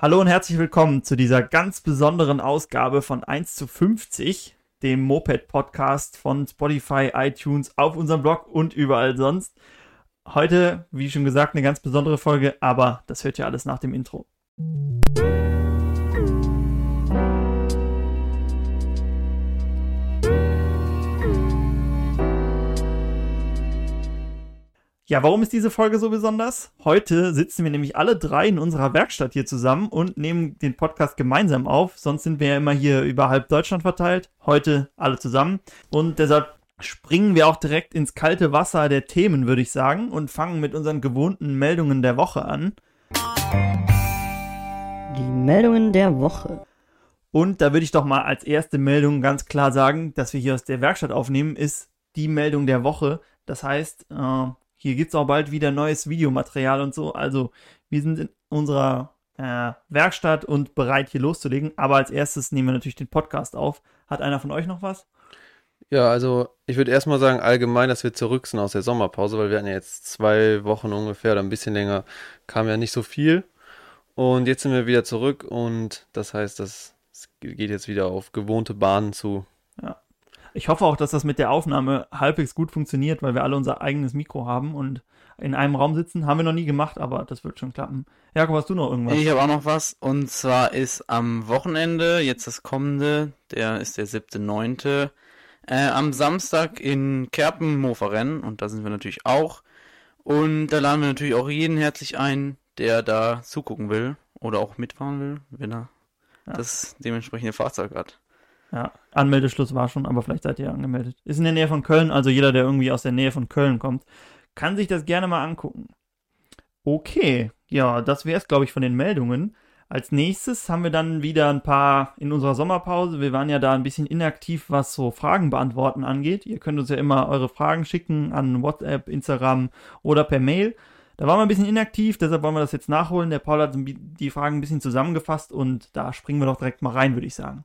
Hallo und herzlich willkommen zu dieser ganz besonderen Ausgabe von 1 zu 50, dem Moped-Podcast von Spotify, iTunes, auf unserem Blog und überall sonst. Heute, wie schon gesagt, eine ganz besondere Folge, aber das hört ihr alles nach dem Intro. Ja, warum ist diese Folge so besonders? Heute sitzen wir nämlich alle drei in unserer Werkstatt hier zusammen und nehmen den Podcast gemeinsam auf. Sonst sind wir ja immer hier über halb Deutschland verteilt. Heute alle zusammen. Und deshalb springen wir auch direkt ins kalte Wasser der Themen, würde ich sagen, und fangen mit unseren gewohnten Meldungen der Woche an. Die Meldungen der Woche. Und da würde ich doch mal als erste Meldung ganz klar sagen, dass wir hier aus der Werkstatt aufnehmen, ist die Meldung der Woche. Das heißt, äh, hier gibt es auch bald wieder neues Videomaterial und so. Also wir sind in unserer äh, Werkstatt und bereit hier loszulegen. Aber als erstes nehmen wir natürlich den Podcast auf. Hat einer von euch noch was? Ja, also ich würde erstmal sagen, allgemein, dass wir zurück sind aus der Sommerpause, weil wir hatten ja jetzt zwei Wochen ungefähr oder ein bisschen länger, kam ja nicht so viel. Und jetzt sind wir wieder zurück und das heißt, das geht jetzt wieder auf gewohnte Bahnen zu. Ich hoffe auch, dass das mit der Aufnahme halbwegs gut funktioniert, weil wir alle unser eigenes Mikro haben und in einem Raum sitzen. Haben wir noch nie gemacht, aber das wird schon klappen. Jakob, hast du noch irgendwas? Ich habe auch noch was. Und zwar ist am Wochenende, jetzt das kommende, der ist der 7.9., äh, am Samstag in Kerpen Mofa-Rennen. Und da sind wir natürlich auch. Und da laden wir natürlich auch jeden herzlich ein, der da zugucken will oder auch mitfahren will, wenn er ja. das dementsprechende Fahrzeug hat. Ja, Anmeldeschluss war schon, aber vielleicht seid ihr angemeldet. Ist in der Nähe von Köln, also jeder, der irgendwie aus der Nähe von Köln kommt, kann sich das gerne mal angucken. Okay, ja, das wäre es, glaube ich, von den Meldungen. Als nächstes haben wir dann wieder ein paar in unserer Sommerpause. Wir waren ja da ein bisschen inaktiv, was so Fragen beantworten angeht. Ihr könnt uns ja immer eure Fragen schicken an WhatsApp, Instagram oder per Mail. Da waren wir ein bisschen inaktiv, deshalb wollen wir das jetzt nachholen. Der Paul hat die Fragen ein bisschen zusammengefasst und da springen wir doch direkt mal rein, würde ich sagen.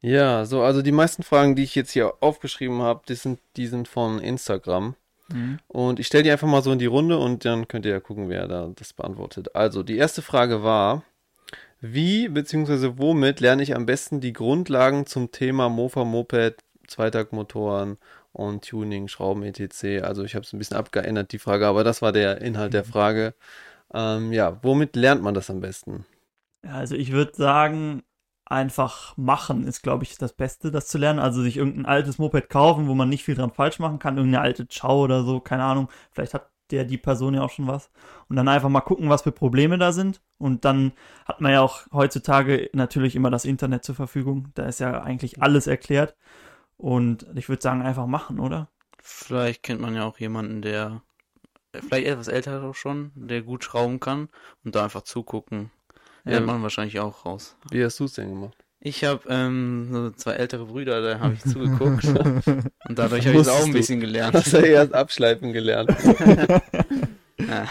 Ja, so, also die meisten Fragen, die ich jetzt hier aufgeschrieben habe, die sind, die sind von Instagram. Mhm. Und ich stelle die einfach mal so in die Runde und dann könnt ihr ja gucken, wer da das beantwortet. Also, die erste Frage war, wie bzw. womit lerne ich am besten die Grundlagen zum Thema Mofa, Moped, Zweitaktmotoren und Tuning, Schrauben, etc. Also ich habe es ein bisschen abgeändert, die Frage, aber das war der Inhalt der mhm. Frage. Ähm, ja, womit lernt man das am besten? Also ich würde sagen, einfach machen ist, glaube ich, das Beste, das zu lernen. Also sich irgendein altes Moped kaufen, wo man nicht viel dran falsch machen kann, irgendeine alte Chow oder so, keine Ahnung. Vielleicht hat der die Person ja auch schon was. Und dann einfach mal gucken, was für Probleme da sind. Und dann hat man ja auch heutzutage natürlich immer das Internet zur Verfügung. Da ist ja eigentlich alles erklärt. Und ich würde sagen, einfach machen, oder? Vielleicht kennt man ja auch jemanden, der vielleicht etwas älter auch schon, der gut schrauben kann und da einfach zugucken. Ja, man wahrscheinlich auch raus. Wie hast du es denn gemacht? Ich habe ähm, so zwei ältere Brüder, da habe ich zugeguckt. und dadurch habe ich es auch ein bisschen gelernt. Hast du erst abschleifen gelernt. ja.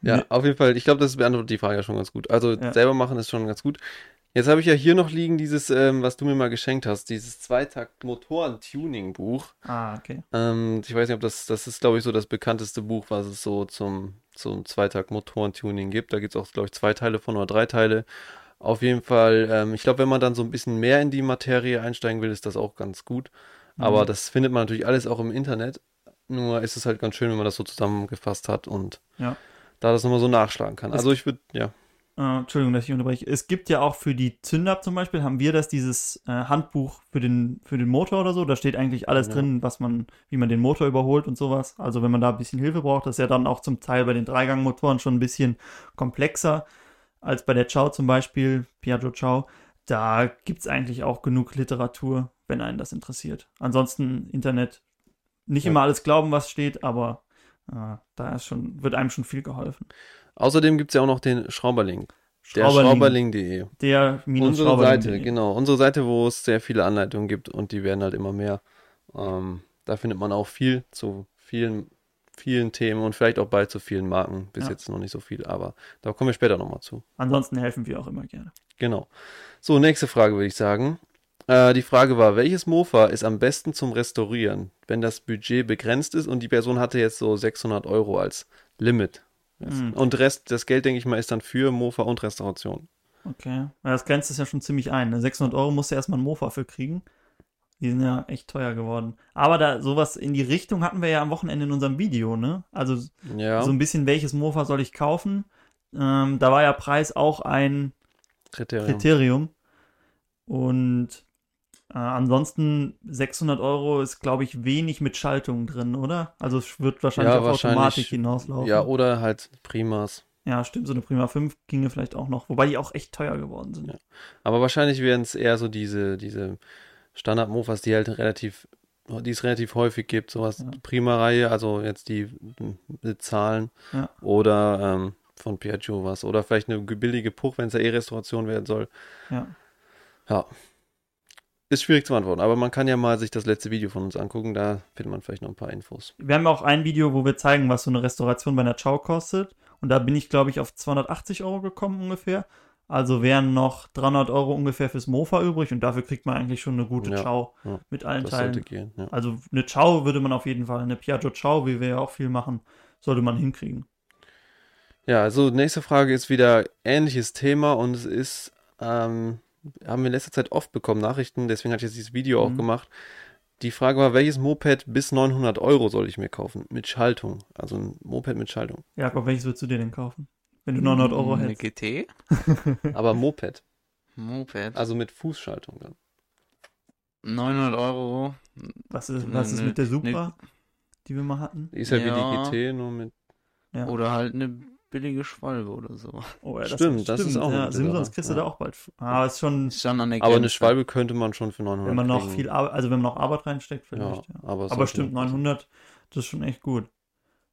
ja, auf jeden Fall. Ich glaube, das beantwortet die Frage ja schon ganz gut. Also ja. selber machen ist schon ganz gut. Jetzt habe ich ja hier noch liegen dieses, ähm, was du mir mal geschenkt hast, dieses Zweitakt-Motoren-Tuning-Buch. Ah, okay. Ähm, ich weiß nicht, ob das, das ist, glaube ich, so das bekannteste Buch, was es so zum, zum Zweitakt-Motoren-Tuning gibt. Da gibt es auch, glaube ich, zwei Teile von oder drei Teile. Auf jeden Fall, ähm, ich glaube, wenn man dann so ein bisschen mehr in die Materie einsteigen will, ist das auch ganz gut. Mhm. Aber das findet man natürlich alles auch im Internet. Nur ist es halt ganz schön, wenn man das so zusammengefasst hat und ja. da das nochmal so nachschlagen kann. Also ich würde, ja. Äh, Entschuldigung, dass ich unterbreche. Es gibt ja auch für die Zünder zum Beispiel, haben wir das, dieses äh, Handbuch für den, für den Motor oder so. Da steht eigentlich alles ja. drin, was man, wie man den Motor überholt und sowas. Also wenn man da ein bisschen Hilfe braucht, das ist ja dann auch zum Teil bei den Dreigangmotoren schon ein bisschen komplexer als bei der Chow zum Beispiel, Piaggio Chow. Da gibt es eigentlich auch genug Literatur, wenn einen das interessiert. Ansonsten Internet, nicht ja. immer alles glauben, was steht, aber äh, da ist schon, wird einem schon viel geholfen. Außerdem gibt es ja auch noch den Schrauberling. Der Schrauberling.de. Der minus Unsere Seite, genau. Unsere Seite, wo es sehr viele Anleitungen gibt und die werden halt immer mehr. Ähm, da findet man auch viel zu vielen, vielen Themen und vielleicht auch bald zu vielen Marken. Bis ja. jetzt noch nicht so viel, aber da kommen wir später nochmal zu. Ansonsten helfen wir auch immer gerne. Genau. So, nächste Frage würde ich sagen. Äh, die Frage war, welches Mofa ist am besten zum Restaurieren, wenn das Budget begrenzt ist und die Person hatte jetzt so 600 Euro als Limit? Mhm. Und Rest, das Geld, denke ich mal, ist dann für Mofa und Restauration. Okay. Ja, das grenzt es ja schon ziemlich ein. Ne? 600 Euro musst du erstmal ein Mofa für kriegen. Die sind ja echt teuer geworden. Aber da sowas in die Richtung hatten wir ja am Wochenende in unserem Video, ne? Also Ja, so ein bisschen, welches Mofa soll ich kaufen? Ähm, da war ja Preis auch ein Kriterium. Kriterium. Und äh, ansonsten 600 Euro ist, glaube ich, wenig mit Schaltung drin, oder? Also es wird wahrscheinlich Ja, auf wahrscheinlich. Automatik hinauslaufen. Ja, oder halt Primas. Ja, stimmt, so eine Prima 5 ginge vielleicht auch noch, wobei die auch echt teuer geworden sind. Ja. Aber wahrscheinlich werden es eher so diese, diese Standard-Mofas, die halt relativ, die es relativ häufig gibt, sowas Ja. Prima-Reihe, also jetzt die mit Zahlen Ja. oder ähm, von Piaggio was oder vielleicht eine billige Puch, wenn es ja eh Restauration werden soll. Ja. Ja. Ist schwierig zu beantworten, aber man kann ja mal sich das letzte Video von uns angucken, da findet man vielleicht noch ein paar Infos. Wir haben ja auch ein Video, wo wir zeigen, was so eine Restauration bei einer Chow kostet. Und da bin ich, glaube ich, auf 280 Euro gekommen ungefähr. Also wären noch 300 Euro ungefähr fürs Mofa übrig und dafür kriegt man eigentlich schon eine gute Ja, Chow ja. mit allen Teilen. gehen. Ja. Also eine Chow würde man auf jeden Fall, eine Piaggio Chow, wie wir ja auch viel machen, sollte man hinkriegen. Ja, also nächste Frage ist wieder ähnliches Thema und es ist, ähm, haben wir in letzter Zeit oft bekommen, Nachrichten, deswegen hatte ich jetzt dieses Video auch Mhm. gemacht. Die Frage war, welches Moped bis 900 Euro soll ich mir kaufen? Mit Schaltung. Also ein Moped mit Schaltung. Jakob, welches würdest du dir denn kaufen? Wenn du 900 Euro Eine hättest. GT? Aber Moped. Moped. Also mit Fußschaltung dann. 900 Euro. Was ist, was ist Ne- mit der ne- Supra, die wir mal hatten? Die ist ja, Ja. wie die GT, nur mit. Ja. Oder halt eine billige Schwalbe oder so. Oh, ja, Stimmt, das ist auch Ja, Sache. kriegst du Ja. da auch bald. Ah, ist schon, Ist schon an der Aber eine. Schwalbe könnte man schon für 900 wenn man noch kriegen. viel Arbeit, also wenn man noch Arbeit reinsteckt, vielleicht. Ja, aber, Aber stimmt, noch passen. 900, das ist schon echt gut.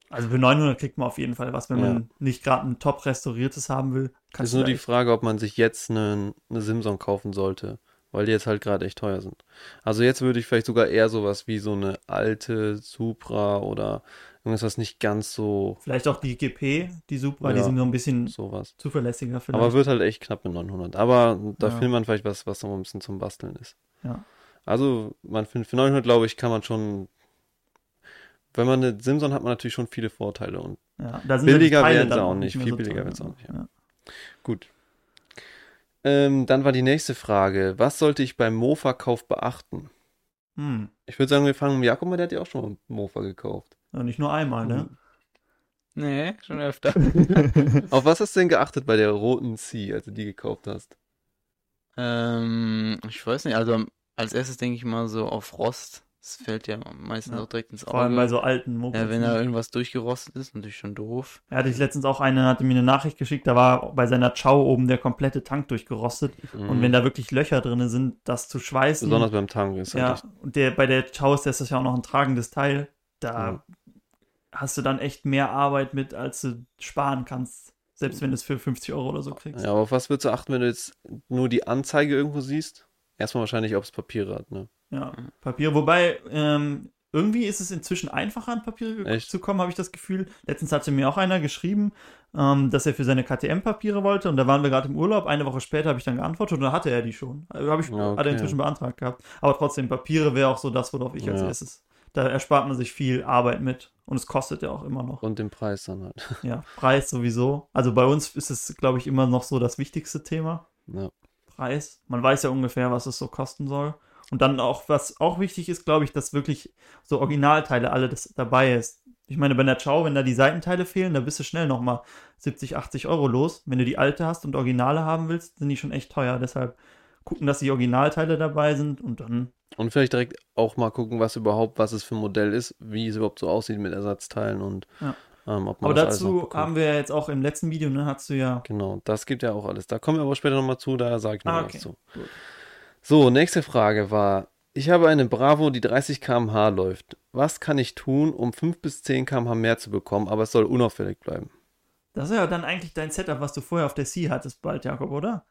Also für 900 kriegt man auf jeden Fall was, wenn Ja. man nicht gerade ein top restauriertes haben will. Ist nur die Frage, ob man sich jetzt eine, eine Simson kaufen sollte, weil die jetzt halt gerade echt teuer sind. Also jetzt würde ich vielleicht sogar eher sowas wie so eine alte Supra oder irgendwas, was nicht ganz so Vielleicht auch die GP, die Supra, die Ja. sind so ein bisschen sowas. zuverlässiger vielleicht. Aber wird halt echt knapp mit 900. Aber da Ja. findet man vielleicht was, was noch ein bisschen zum Basteln ist. Ja. Also man findet für 900, glaube ich, kann man schon, wenn man eine Simson hat man natürlich schon viele Vorteile und ja, billiger die werden sie auch nicht, viel so billiger werden sie auch nicht, ja. Ja. Gut. Ähm, dann war die nächste Frage. Was sollte ich beim Mofa-Kauf beachten? Hm. Ich würde sagen, wir fangen mit Jakob an, der hat ja auch schon mal einen Mofa gekauft. Ja, nicht nur einmal, ne? Nee, schon öfter. Auf was hast du denn geachtet bei der roten C, als du die gekauft hast? ähm, ich weiß nicht, also als erstes denke ich mal so auf Rost. Das fällt ja meistens Ja. auch direkt ins Auge. Vor allem bei so alten Mopeds. ja, wenn ne? da irgendwas durchgerostet ist, natürlich schon doof. Er hatte ich letztens auch eine, hatte mir eine Nachricht geschickt, da war bei seiner Chow oben der komplette Tank durchgerostet. Und wenn da wirklich Löcher drin sind, das zu schweißen. Mhm. Besonders beim Tank ist ja, halt und der, bei der Chow ist das ja auch noch ein tragendes Teil. Da Ja. hast du dann echt mehr Arbeit mit, als du sparen kannst. Selbst wenn du es für 50 Euro oder so kriegst. Ja, aber auf was würdest du achten, wenn du jetzt nur die Anzeige irgendwo siehst? Erstmal wahrscheinlich, ob es Papiere hat, ne? Ja, Papier. Wobei, ähm, irgendwie ist es inzwischen einfacher, an Papiere Echt? zu kommen, habe ich das Gefühl. Letztens hatte mir auch einer geschrieben, ähm, dass er für seine KTM-Papiere wollte. Und da waren wir gerade im Urlaub. Eine Woche später habe ich dann geantwortet und da hatte er die schon. Also habe ich, Ja, Hat okay. er inzwischen beantragt gehabt. Aber trotzdem, Papiere wäre auch so das, worauf ich als Ja. erstes. Da erspart man sich viel Arbeit mit. Und es kostet ja auch immer noch. Und den Preis dann halt. Ja, Preis sowieso. Also bei uns ist es, glaube ich, immer noch so das wichtigste Thema. Ja. Preis. Man weiß ja ungefähr, was es so kosten soll. Und dann auch, was auch wichtig ist, glaube ich, dass wirklich so Originalteile alle das dabei ist. Ich meine, bei der Chow, wenn da die Seitenteile fehlen, da bist du schnell nochmal 70, 80 Euro los. Wenn du die alte hast und Originale haben willst, sind die schon echt teuer. Deshalb gucken, dass die Originalteile dabei sind und dann, Und vielleicht direkt auch mal gucken, was überhaupt, was es für ein Modell ist, wie es überhaupt so aussieht mit Ersatzteilen und Ja. ähm, ob man aber dazu haben wir ja jetzt auch im letzten Video, ne, hast du ja, Genau, das gibt ja auch alles. Da kommen wir aber später nochmal zu, da sage ich noch Ah, was okay. zu. Gut. So, nächste Frage war, ich habe eine Bravo, die 30 km/h läuft. Was kann ich tun, um 5 bis 10 km/h mehr zu bekommen, aber es soll unauffällig bleiben? das ist ja dann eigentlich dein Setup, was du vorher auf der C hattest bald, Jakob, oder?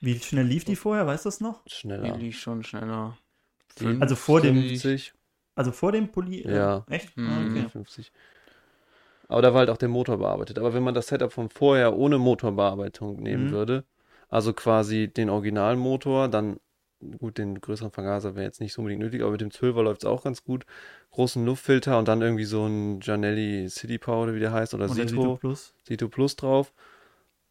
Wie schnell lief die vorher, weißt du das noch? Die Schneller. liegt schon schneller. Die- Also vor dem, 50, also vor dem Pulli? äh, Ja. Echt? Mhm. Ah, okay. 50. Aber da war halt auch der Motor bearbeitet. Aber wenn man das Setup von vorher ohne Motorbearbeitung nehmen Mhm. würde, also quasi den Originalmotor, dann gut, den größeren Vergaser wäre jetzt nicht so unbedingt nötig, aber mit dem 12er läuft es auch ganz gut. Großen Luftfilter und dann irgendwie so ein Janelli City Powder, wie der heißt, oder Sito Plus. Sito Plus drauf.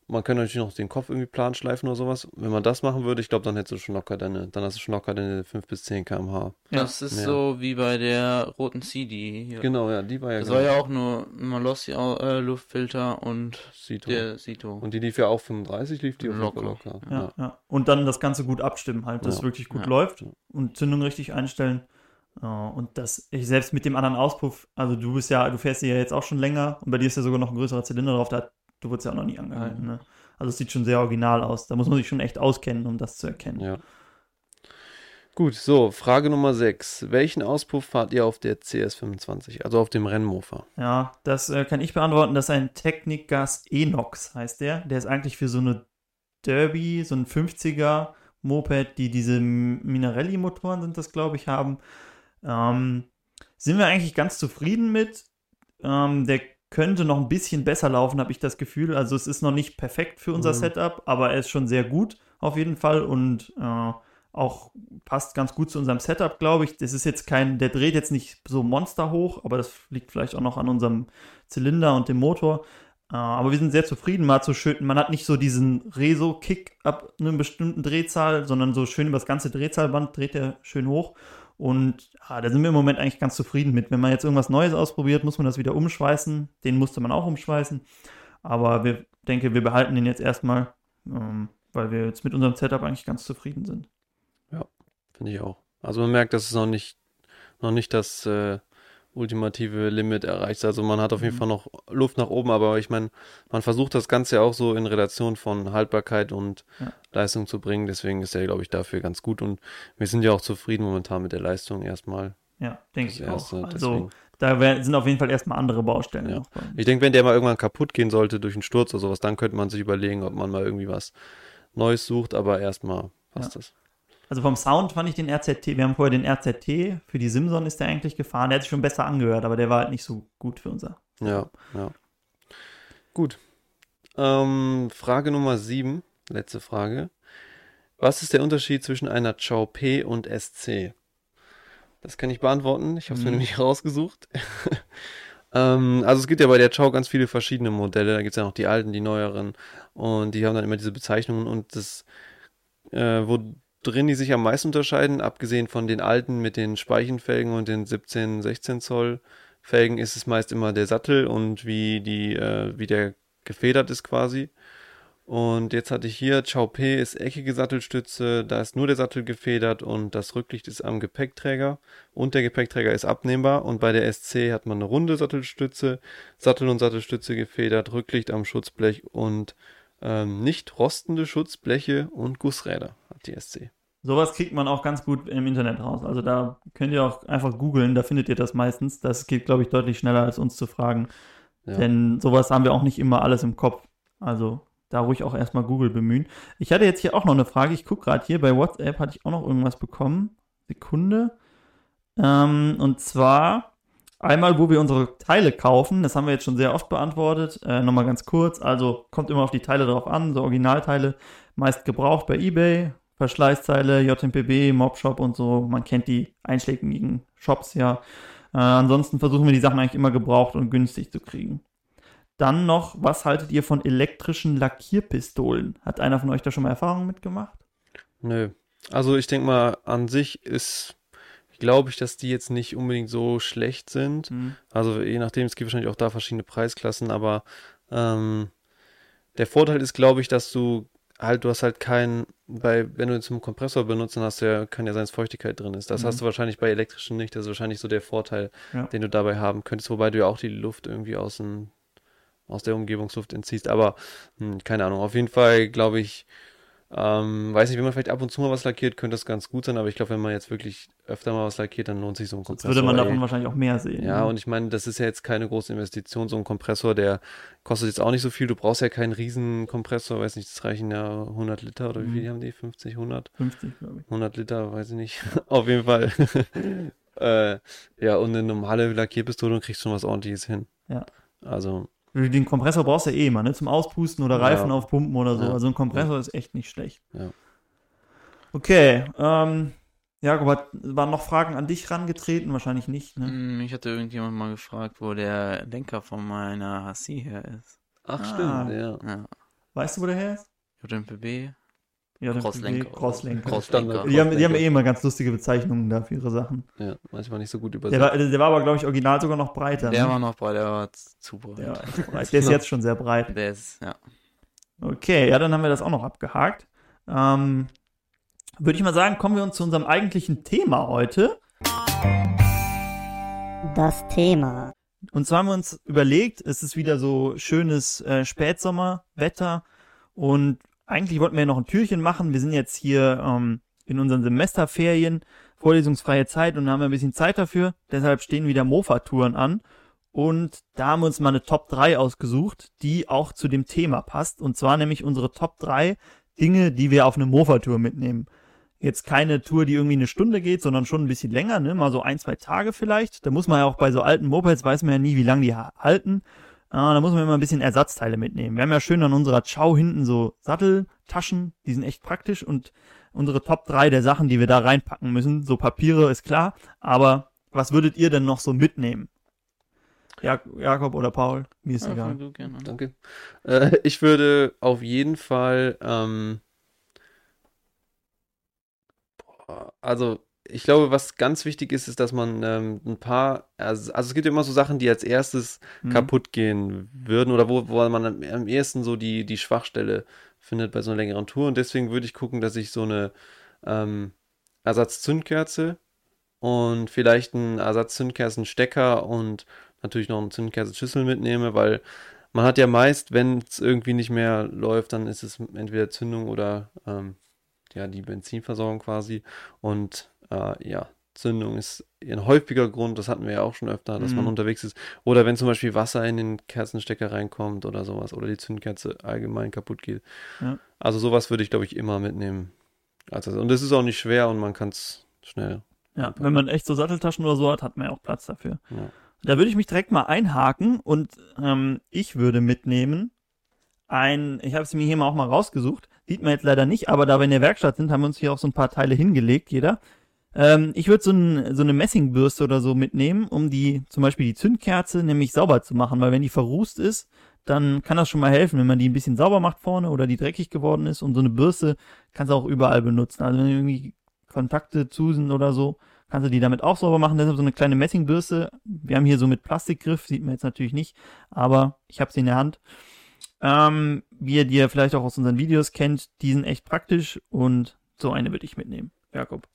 Man könnte natürlich noch den Kopf irgendwie plan schleifen oder sowas. Wenn man das machen würde, ich glaube, dann hättest du schon locker deine, dann hast du schon locker deine 5 bis 10 km/h. Ja. Das ist Ja. so wie bei der roten CD hier. Genau, ja, die war ja Das genau. war ja auch nur Malossi äh, Luftfilter und Sito. der Sito. Und die lief ja auch 35, lief die Locker. locker. Ja, ja. Und dann das Ganze gut abstimmen halt, dass Ja. es wirklich gut Ja. läuft Ja. und Zündung richtig einstellen. Ja, und das, ich selbst mit dem anderen Auspuff, also du bist ja, du fährst ja jetzt auch schon länger und bei dir ist ja sogar noch ein größerer Zylinder drauf, da, du wurdest ja auch noch nie angehalten, Mhm. ne? Also es sieht schon sehr original aus. Da muss man sich schon echt auskennen, um das zu erkennen. Ja. Gut, so, Frage Nummer 6. Welchen Auspuff fahrt ihr auf der CS25, also auf dem Rennmofa? Ja, das äh, kann ich beantworten. Das ist ein Technikgas Enox, heißt der. Der ist eigentlich für so eine Derby, so ein 50er Moped, die diese Minarelli-Motoren sind das, glaube ich, haben. Ähm, sind wir eigentlich ganz zufrieden mit. Ähm, der könnte noch ein bisschen besser laufen, habe ich das Gefühl. Also es ist noch nicht perfekt für unser Mhm. Setup, aber er ist schon sehr gut auf jeden Fall und äh, auch passt ganz gut zu unserem Setup, glaube ich. Das ist jetzt kein, der dreht jetzt nicht so monsterhoch, aber das liegt vielleicht auch noch an unserem Zylinder und dem Motor. Äh, aber wir sind sehr zufrieden. Hat so schön, man hat nicht so diesen Reso-Kick ab einer bestimmten Drehzahl, sondern so schön über das ganze Drehzahlband dreht er schön hoch. Und ja, da sind wir im Moment eigentlich ganz zufrieden mit. Wenn man jetzt irgendwas Neues ausprobiert, muss man das wieder umschweißen. Den musste man auch umschweißen. Aber wir denke, wir behalten den jetzt erstmal, ähm, weil wir jetzt mit unserem Setup eigentlich ganz zufrieden sind. Finde ich auch. Also man merkt, dass es noch nicht, noch nicht das äh, ultimative Limit erreicht. Also man hat auf jeden Mhm. Fall noch Luft nach oben, aber ich meine, man versucht das Ganze ja auch so in Relation von Haltbarkeit und Ja. Leistung zu bringen. Deswegen ist er, glaube ich, dafür ganz gut. Und wir sind ja auch zufrieden momentan mit der Leistung erstmal. Ja, denke ich erste, auch. Also deswegen. da wär, sind auf jeden Fall erstmal andere Baustellen Ja. Ich denke, wenn der mal irgendwann kaputt gehen sollte durch einen Sturz oder sowas, dann könnte man sich überlegen, ob man mal irgendwie was Neues sucht, aber erstmal passt das. Also vom Sound fand ich den RZT, wir haben vorher den RZT, für die Simson ist der eigentlich gefahren, der hat sich schon besser angehört, aber der war halt nicht so gut für unser. Ja, ja. Gut. Ähm, Frage Nummer 7, letzte Frage. Was ist der Unterschied zwischen einer Chow P und SC? Das kann ich beantworten. Ich habe es mir Mhm. nämlich rausgesucht. ähm, also es gibt ja bei der Chow ganz viele verschiedene Modelle. Da gibt es ja noch die alten, die neueren. Und die haben dann immer diese Bezeichnungen. Und das, äh, wo drin die sich am meisten unterscheiden, abgesehen von den alten mit den Speichenfelgen und den 17, 16 Zoll Felgen, ist es meist immer der Sattel und wie die, äh, wie der gefedert ist quasi. Und jetzt hatte ich hier, Chow P ist eckige Sattelstütze, da ist nur der Sattel gefedert und das Rücklicht ist am Gepäckträger und der Gepäckträger ist abnehmbar und bei der SC hat man eine runde Sattelstütze, Sattel und Sattelstütze gefedert, Rücklicht am Schutzblech und ähm, nicht rostende Schutzbleche und Gussräder hat die SC. Sowas kriegt man auch ganz gut im Internet raus. Also da könnt ihr auch einfach googeln, da findet ihr das meistens. Das geht, glaube ich, deutlich schneller, als uns zu fragen. Ja. Denn sowas haben wir auch nicht immer alles im Kopf. Also da ruhig auch erstmal Google bemühen. Ich hatte jetzt hier auch noch eine Frage. Ich gucke gerade hier bei WhatsApp, hatte ich auch noch irgendwas bekommen. Sekunde. Ähm, und zwar einmal, wo wir unsere Teile kaufen. Das haben wir jetzt schon sehr oft beantwortet. Äh, Nochmal ganz kurz. Also kommt immer auf die Teile drauf an. So Originalteile meist gebraucht bei eBay. Verschleißteile, JMPB, Mobshop und so. Man kennt die einschlägigen Shops ja. Äh, ansonsten versuchen wir die Sachen eigentlich immer gebraucht und günstig zu kriegen. Dann noch, was haltet ihr von elektrischen Lackierpistolen? Hat einer von euch da schon mal Erfahrungen mitgemacht? Nö. Also ich denke mal, an sich ist, glaube ich, dass die jetzt nicht unbedingt so schlecht sind. Also je nachdem, es gibt wahrscheinlich auch da verschiedene Preisklassen, aber ähm, der Vorteil ist, glaube ich, dass du halt, du hast halt keinen, bei, wenn du jetzt einen Kompressor benutzt, dann hast du ja, kann ja sein, dass Feuchtigkeit drin ist. Das Mhm. hast du wahrscheinlich bei elektrischen nicht. Das ist wahrscheinlich so der Vorteil, Ja. den du dabei haben könntest, wobei du ja auch die Luft irgendwie aus, dem, aus der Umgebungsluft entziehst. Aber hm, keine Ahnung, auf jeden Fall glaube ich, ähm, weiß nicht, wenn man vielleicht ab und zu mal was lackiert, könnte das ganz gut sein, aber ich glaube, wenn man jetzt wirklich öfter mal was lackiert, dann lohnt sich so ein Sonst Kompressor. würde man davon wahrscheinlich auch mehr sehen. Ja, ne? und ich meine, das ist ja jetzt keine große Investition. So ein Kompressor, der kostet jetzt auch nicht so viel. Du brauchst ja keinen riesen Kompressor, weiß nicht, das reichen ja 100 Liter oder wie viel Mhm. haben die? 50, 100? 50, glaube ich. 100 Liter, weiß ich nicht. Auf jeden Fall. äh, ja, und eine normale Lackierpistole und kriegst schon was ordentliches hin. Ja. Also, Den Kompressor brauchst du ja eh immer, ne? Zum Auspusten oder Ja. Reifen aufpumpen oder so. Ja. Also ein Kompressor ist echt nicht schlecht. Ja. Okay, ähm, Jakob, hat, waren noch Fragen an dich rangetreten? Wahrscheinlich nicht, ne? Hm, Ich hatte irgendjemand mal gefragt, wo der Lenker von meiner HC her ist. Ach, Ah. stimmt, ja. Ja. Weißt du, wo der her ist? JMPB? Ja, der Crosslenker. Crosslenker. Crosslenker. Die haben, die haben eh immer ganz lustige Bezeichnungen da für ihre Sachen. Ja, manchmal nicht so gut Der übersetzt. war, der war aber, glaube ich, original sogar noch breiter. Der ne? war noch breit, der war zu breit. der, breit. der ist jetzt schon sehr breit. Der ist, ja. Okay, ja, dann haben wir das auch noch abgehakt. Ähm, Würde ich mal sagen, kommen wir uns zu unserem eigentlichen Thema heute. Das Thema. Und zwar haben wir uns überlegt, es ist wieder so schönes äh, Spätsommerwetter und eigentlich wollten wir ja noch ein Türchen machen. Wir sind jetzt hier ähm, in unseren Semesterferien, vorlesungsfreie Zeit und haben ein bisschen Zeit dafür. Deshalb stehen wieder Mofa-Touren an. Und da haben wir uns mal eine Top 3 ausgesucht, die auch zu dem Thema passt. Und zwar nämlich unsere Top 3 Dinge, die wir auf eine Mofa-Tour mitnehmen. Jetzt keine Tour, die irgendwie eine Stunde geht, sondern schon ein bisschen länger, ne? Mal so ein, zwei Tage vielleicht. Da muss man ja auch bei so alten Mopeds, weiß man ja nie, wie lange die ha- halten. Äh, da muss man immer ein bisschen Ersatzteile mitnehmen. Wir haben ja schön an unserer Chow hinten so Satteltaschen, die sind echt praktisch und unsere Top 3 der Sachen, die wir da reinpacken müssen. So Papiere ist klar, aber was würdet ihr denn noch so mitnehmen? Jak Jakob oder Paul? Mir ist Ja, egal. du gerne an. Danke. Äh, ich würde auf jeden Fall, ähm, also ich glaube, was ganz wichtig ist, ist, dass man ähm, ein paar, also, also es gibt ja immer so Sachen, die als erstes Mhm. kaputt gehen würden oder wo, wo man am, am ehesten so die, die Schwachstelle findet bei so einer längeren Tour. Und deswegen würde ich gucken, dass ich so eine ähm, Ersatz-Zündkerze und vielleicht einen Ersatz-Zündkerzenstecker und natürlich noch einen Zündkerzenschlüssel mitnehme, weil man hat ja meist, wenn es irgendwie nicht mehr läuft, dann ist es entweder Zündung oder ähm, ja, die Benzinversorgung quasi. Und äh, ja, Zündung ist ein häufiger Grund, das hatten wir ja auch schon öfter, dass man Mhm. unterwegs ist. Oder wenn zum Beispiel Wasser in den Kerzenstecker reinkommt oder sowas. Oder die Zündkerze allgemein kaputt geht. Ja. Also sowas würde ich, glaube ich, immer mitnehmen. Also, und es ist auch nicht schwer und man kann es schnell. Ja, wenn man echt so Satteltaschen oder so hat, hat man ja auch Platz dafür. Ja. Da würde ich mich direkt mal einhaken und ähm, ich würde mitnehmen ein, ich habe es mir hier mal auch mal rausgesucht, sieht man jetzt leider nicht, aber da wir in der Werkstatt sind, haben wir uns hier auch so ein paar Teile hingelegt, jeder. Ähm, ich würde so, ein, so eine Messingbürste oder so mitnehmen, um die, zum Beispiel die Zündkerze, nämlich sauber zu machen, weil wenn die verrußt ist, dann kann das schon mal helfen, wenn man die ein bisschen sauber macht vorne oder die dreckig geworden ist und so eine Bürste kannst du auch überall benutzen. Also wenn irgendwie Kontakte zu sind oder so, kannst du die damit auch sauber machen. Deshalb so eine kleine Messingbürste. Wir haben hier so mit Plastikgriff, sieht man jetzt natürlich nicht, aber ich habe sie in der Hand. Ähm, wie ihr die ja vielleicht auch aus unseren Videos kennt, die sind echt praktisch und so eine würde ich mitnehmen. Jakob.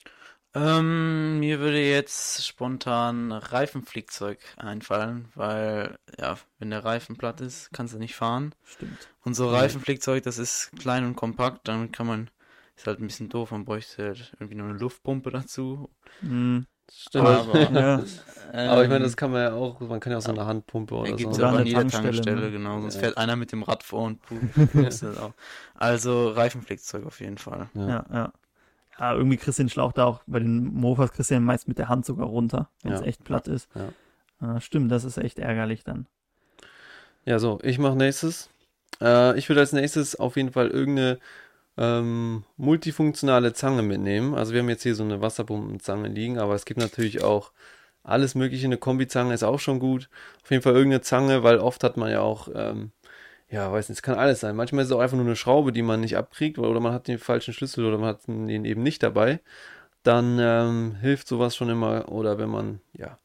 Ähm, mir würde jetzt spontan Reifenflickzeug einfallen, weil, ja, wenn der Reifen platt ist, kannst du nicht fahren. Stimmt. Und so. Reifenflickzeug, das ist klein und kompakt, dann kann man, ist halt ein bisschen doof, man bräuchte halt irgendwie noch eine Luftpumpe dazu. Hm, Stimmt. Aber, ja, Aber ich meine, ähm, das kann man ja auch, man kann ja auch so eine Handpumpe oder gibt's so. Oder aber an an der jeder Tankstelle, Tankstelle, ne? genau. Sonst Ja. fährt einer mit dem Rad vor und pustet auch. Also Reifenflickzeug auf jeden Fall. Ja. ja, ja. Irgendwie kriegst du den Schlauch da auch, bei den Mofas kriegst du den meist mit der Hand sogar runter, wenn es Ja. echt platt ist. Ja. Ah, stimmt, das ist echt ärgerlich dann. Ja, so, ich mache nächstes. Äh, ich würde als nächstes auf jeden Fall irgendeine ähm, multifunktionale Zange mitnehmen. Also wir haben jetzt hier so eine Wasserpumpenzange liegen, aber es gibt natürlich auch alles mögliche. Eine Kombizange ist auch schon gut. Auf jeden Fall irgendeine Zange, weil oft hat man ja auch, ähm, ja, weiß nicht, es kann alles sein. Manchmal ist es auch einfach nur eine Schraube, die man nicht abkriegt oder man hat den falschen Schlüssel oder man hat den eben nicht dabei. Dann ähm, hilft sowas schon immer. Oder wenn man, ja,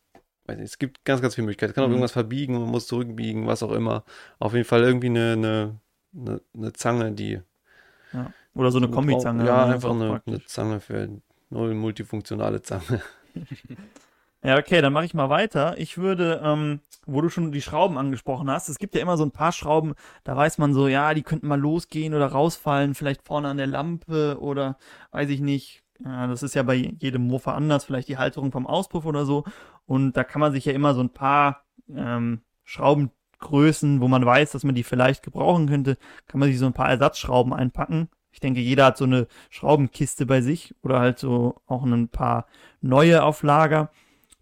weiß nicht, es gibt ganz, ganz viele Möglichkeiten. Es kann auch Mhm. irgendwas verbiegen, man muss zurückbiegen, was auch immer. Auf jeden Fall irgendwie eine, eine, eine, eine Zange, die. Oder so eine Kombizange. Ja, ne, einfach eine, eine Zange für null multifunktionale Zange. Ja, okay, dann mache ich mal weiter. Ich würde, ähm, wo du schon die Schrauben angesprochen hast, es gibt ja immer so ein paar Schrauben, da weiß man so, ja, die könnten mal losgehen oder rausfallen, vielleicht vorne an der Lampe oder weiß ich nicht. Ja, das ist ja bei jedem Mofa anders, vielleicht die Halterung vom Auspuff oder so. Und da kann man sich ja immer so ein paar ähm, Schraubengrößen, wo man weiß, dass man die vielleicht gebrauchen könnte, kann man sich so ein paar Ersatzschrauben einpacken. Ich denke, jeder hat so eine Schraubenkiste bei sich oder halt so auch ein paar neue auf Lager.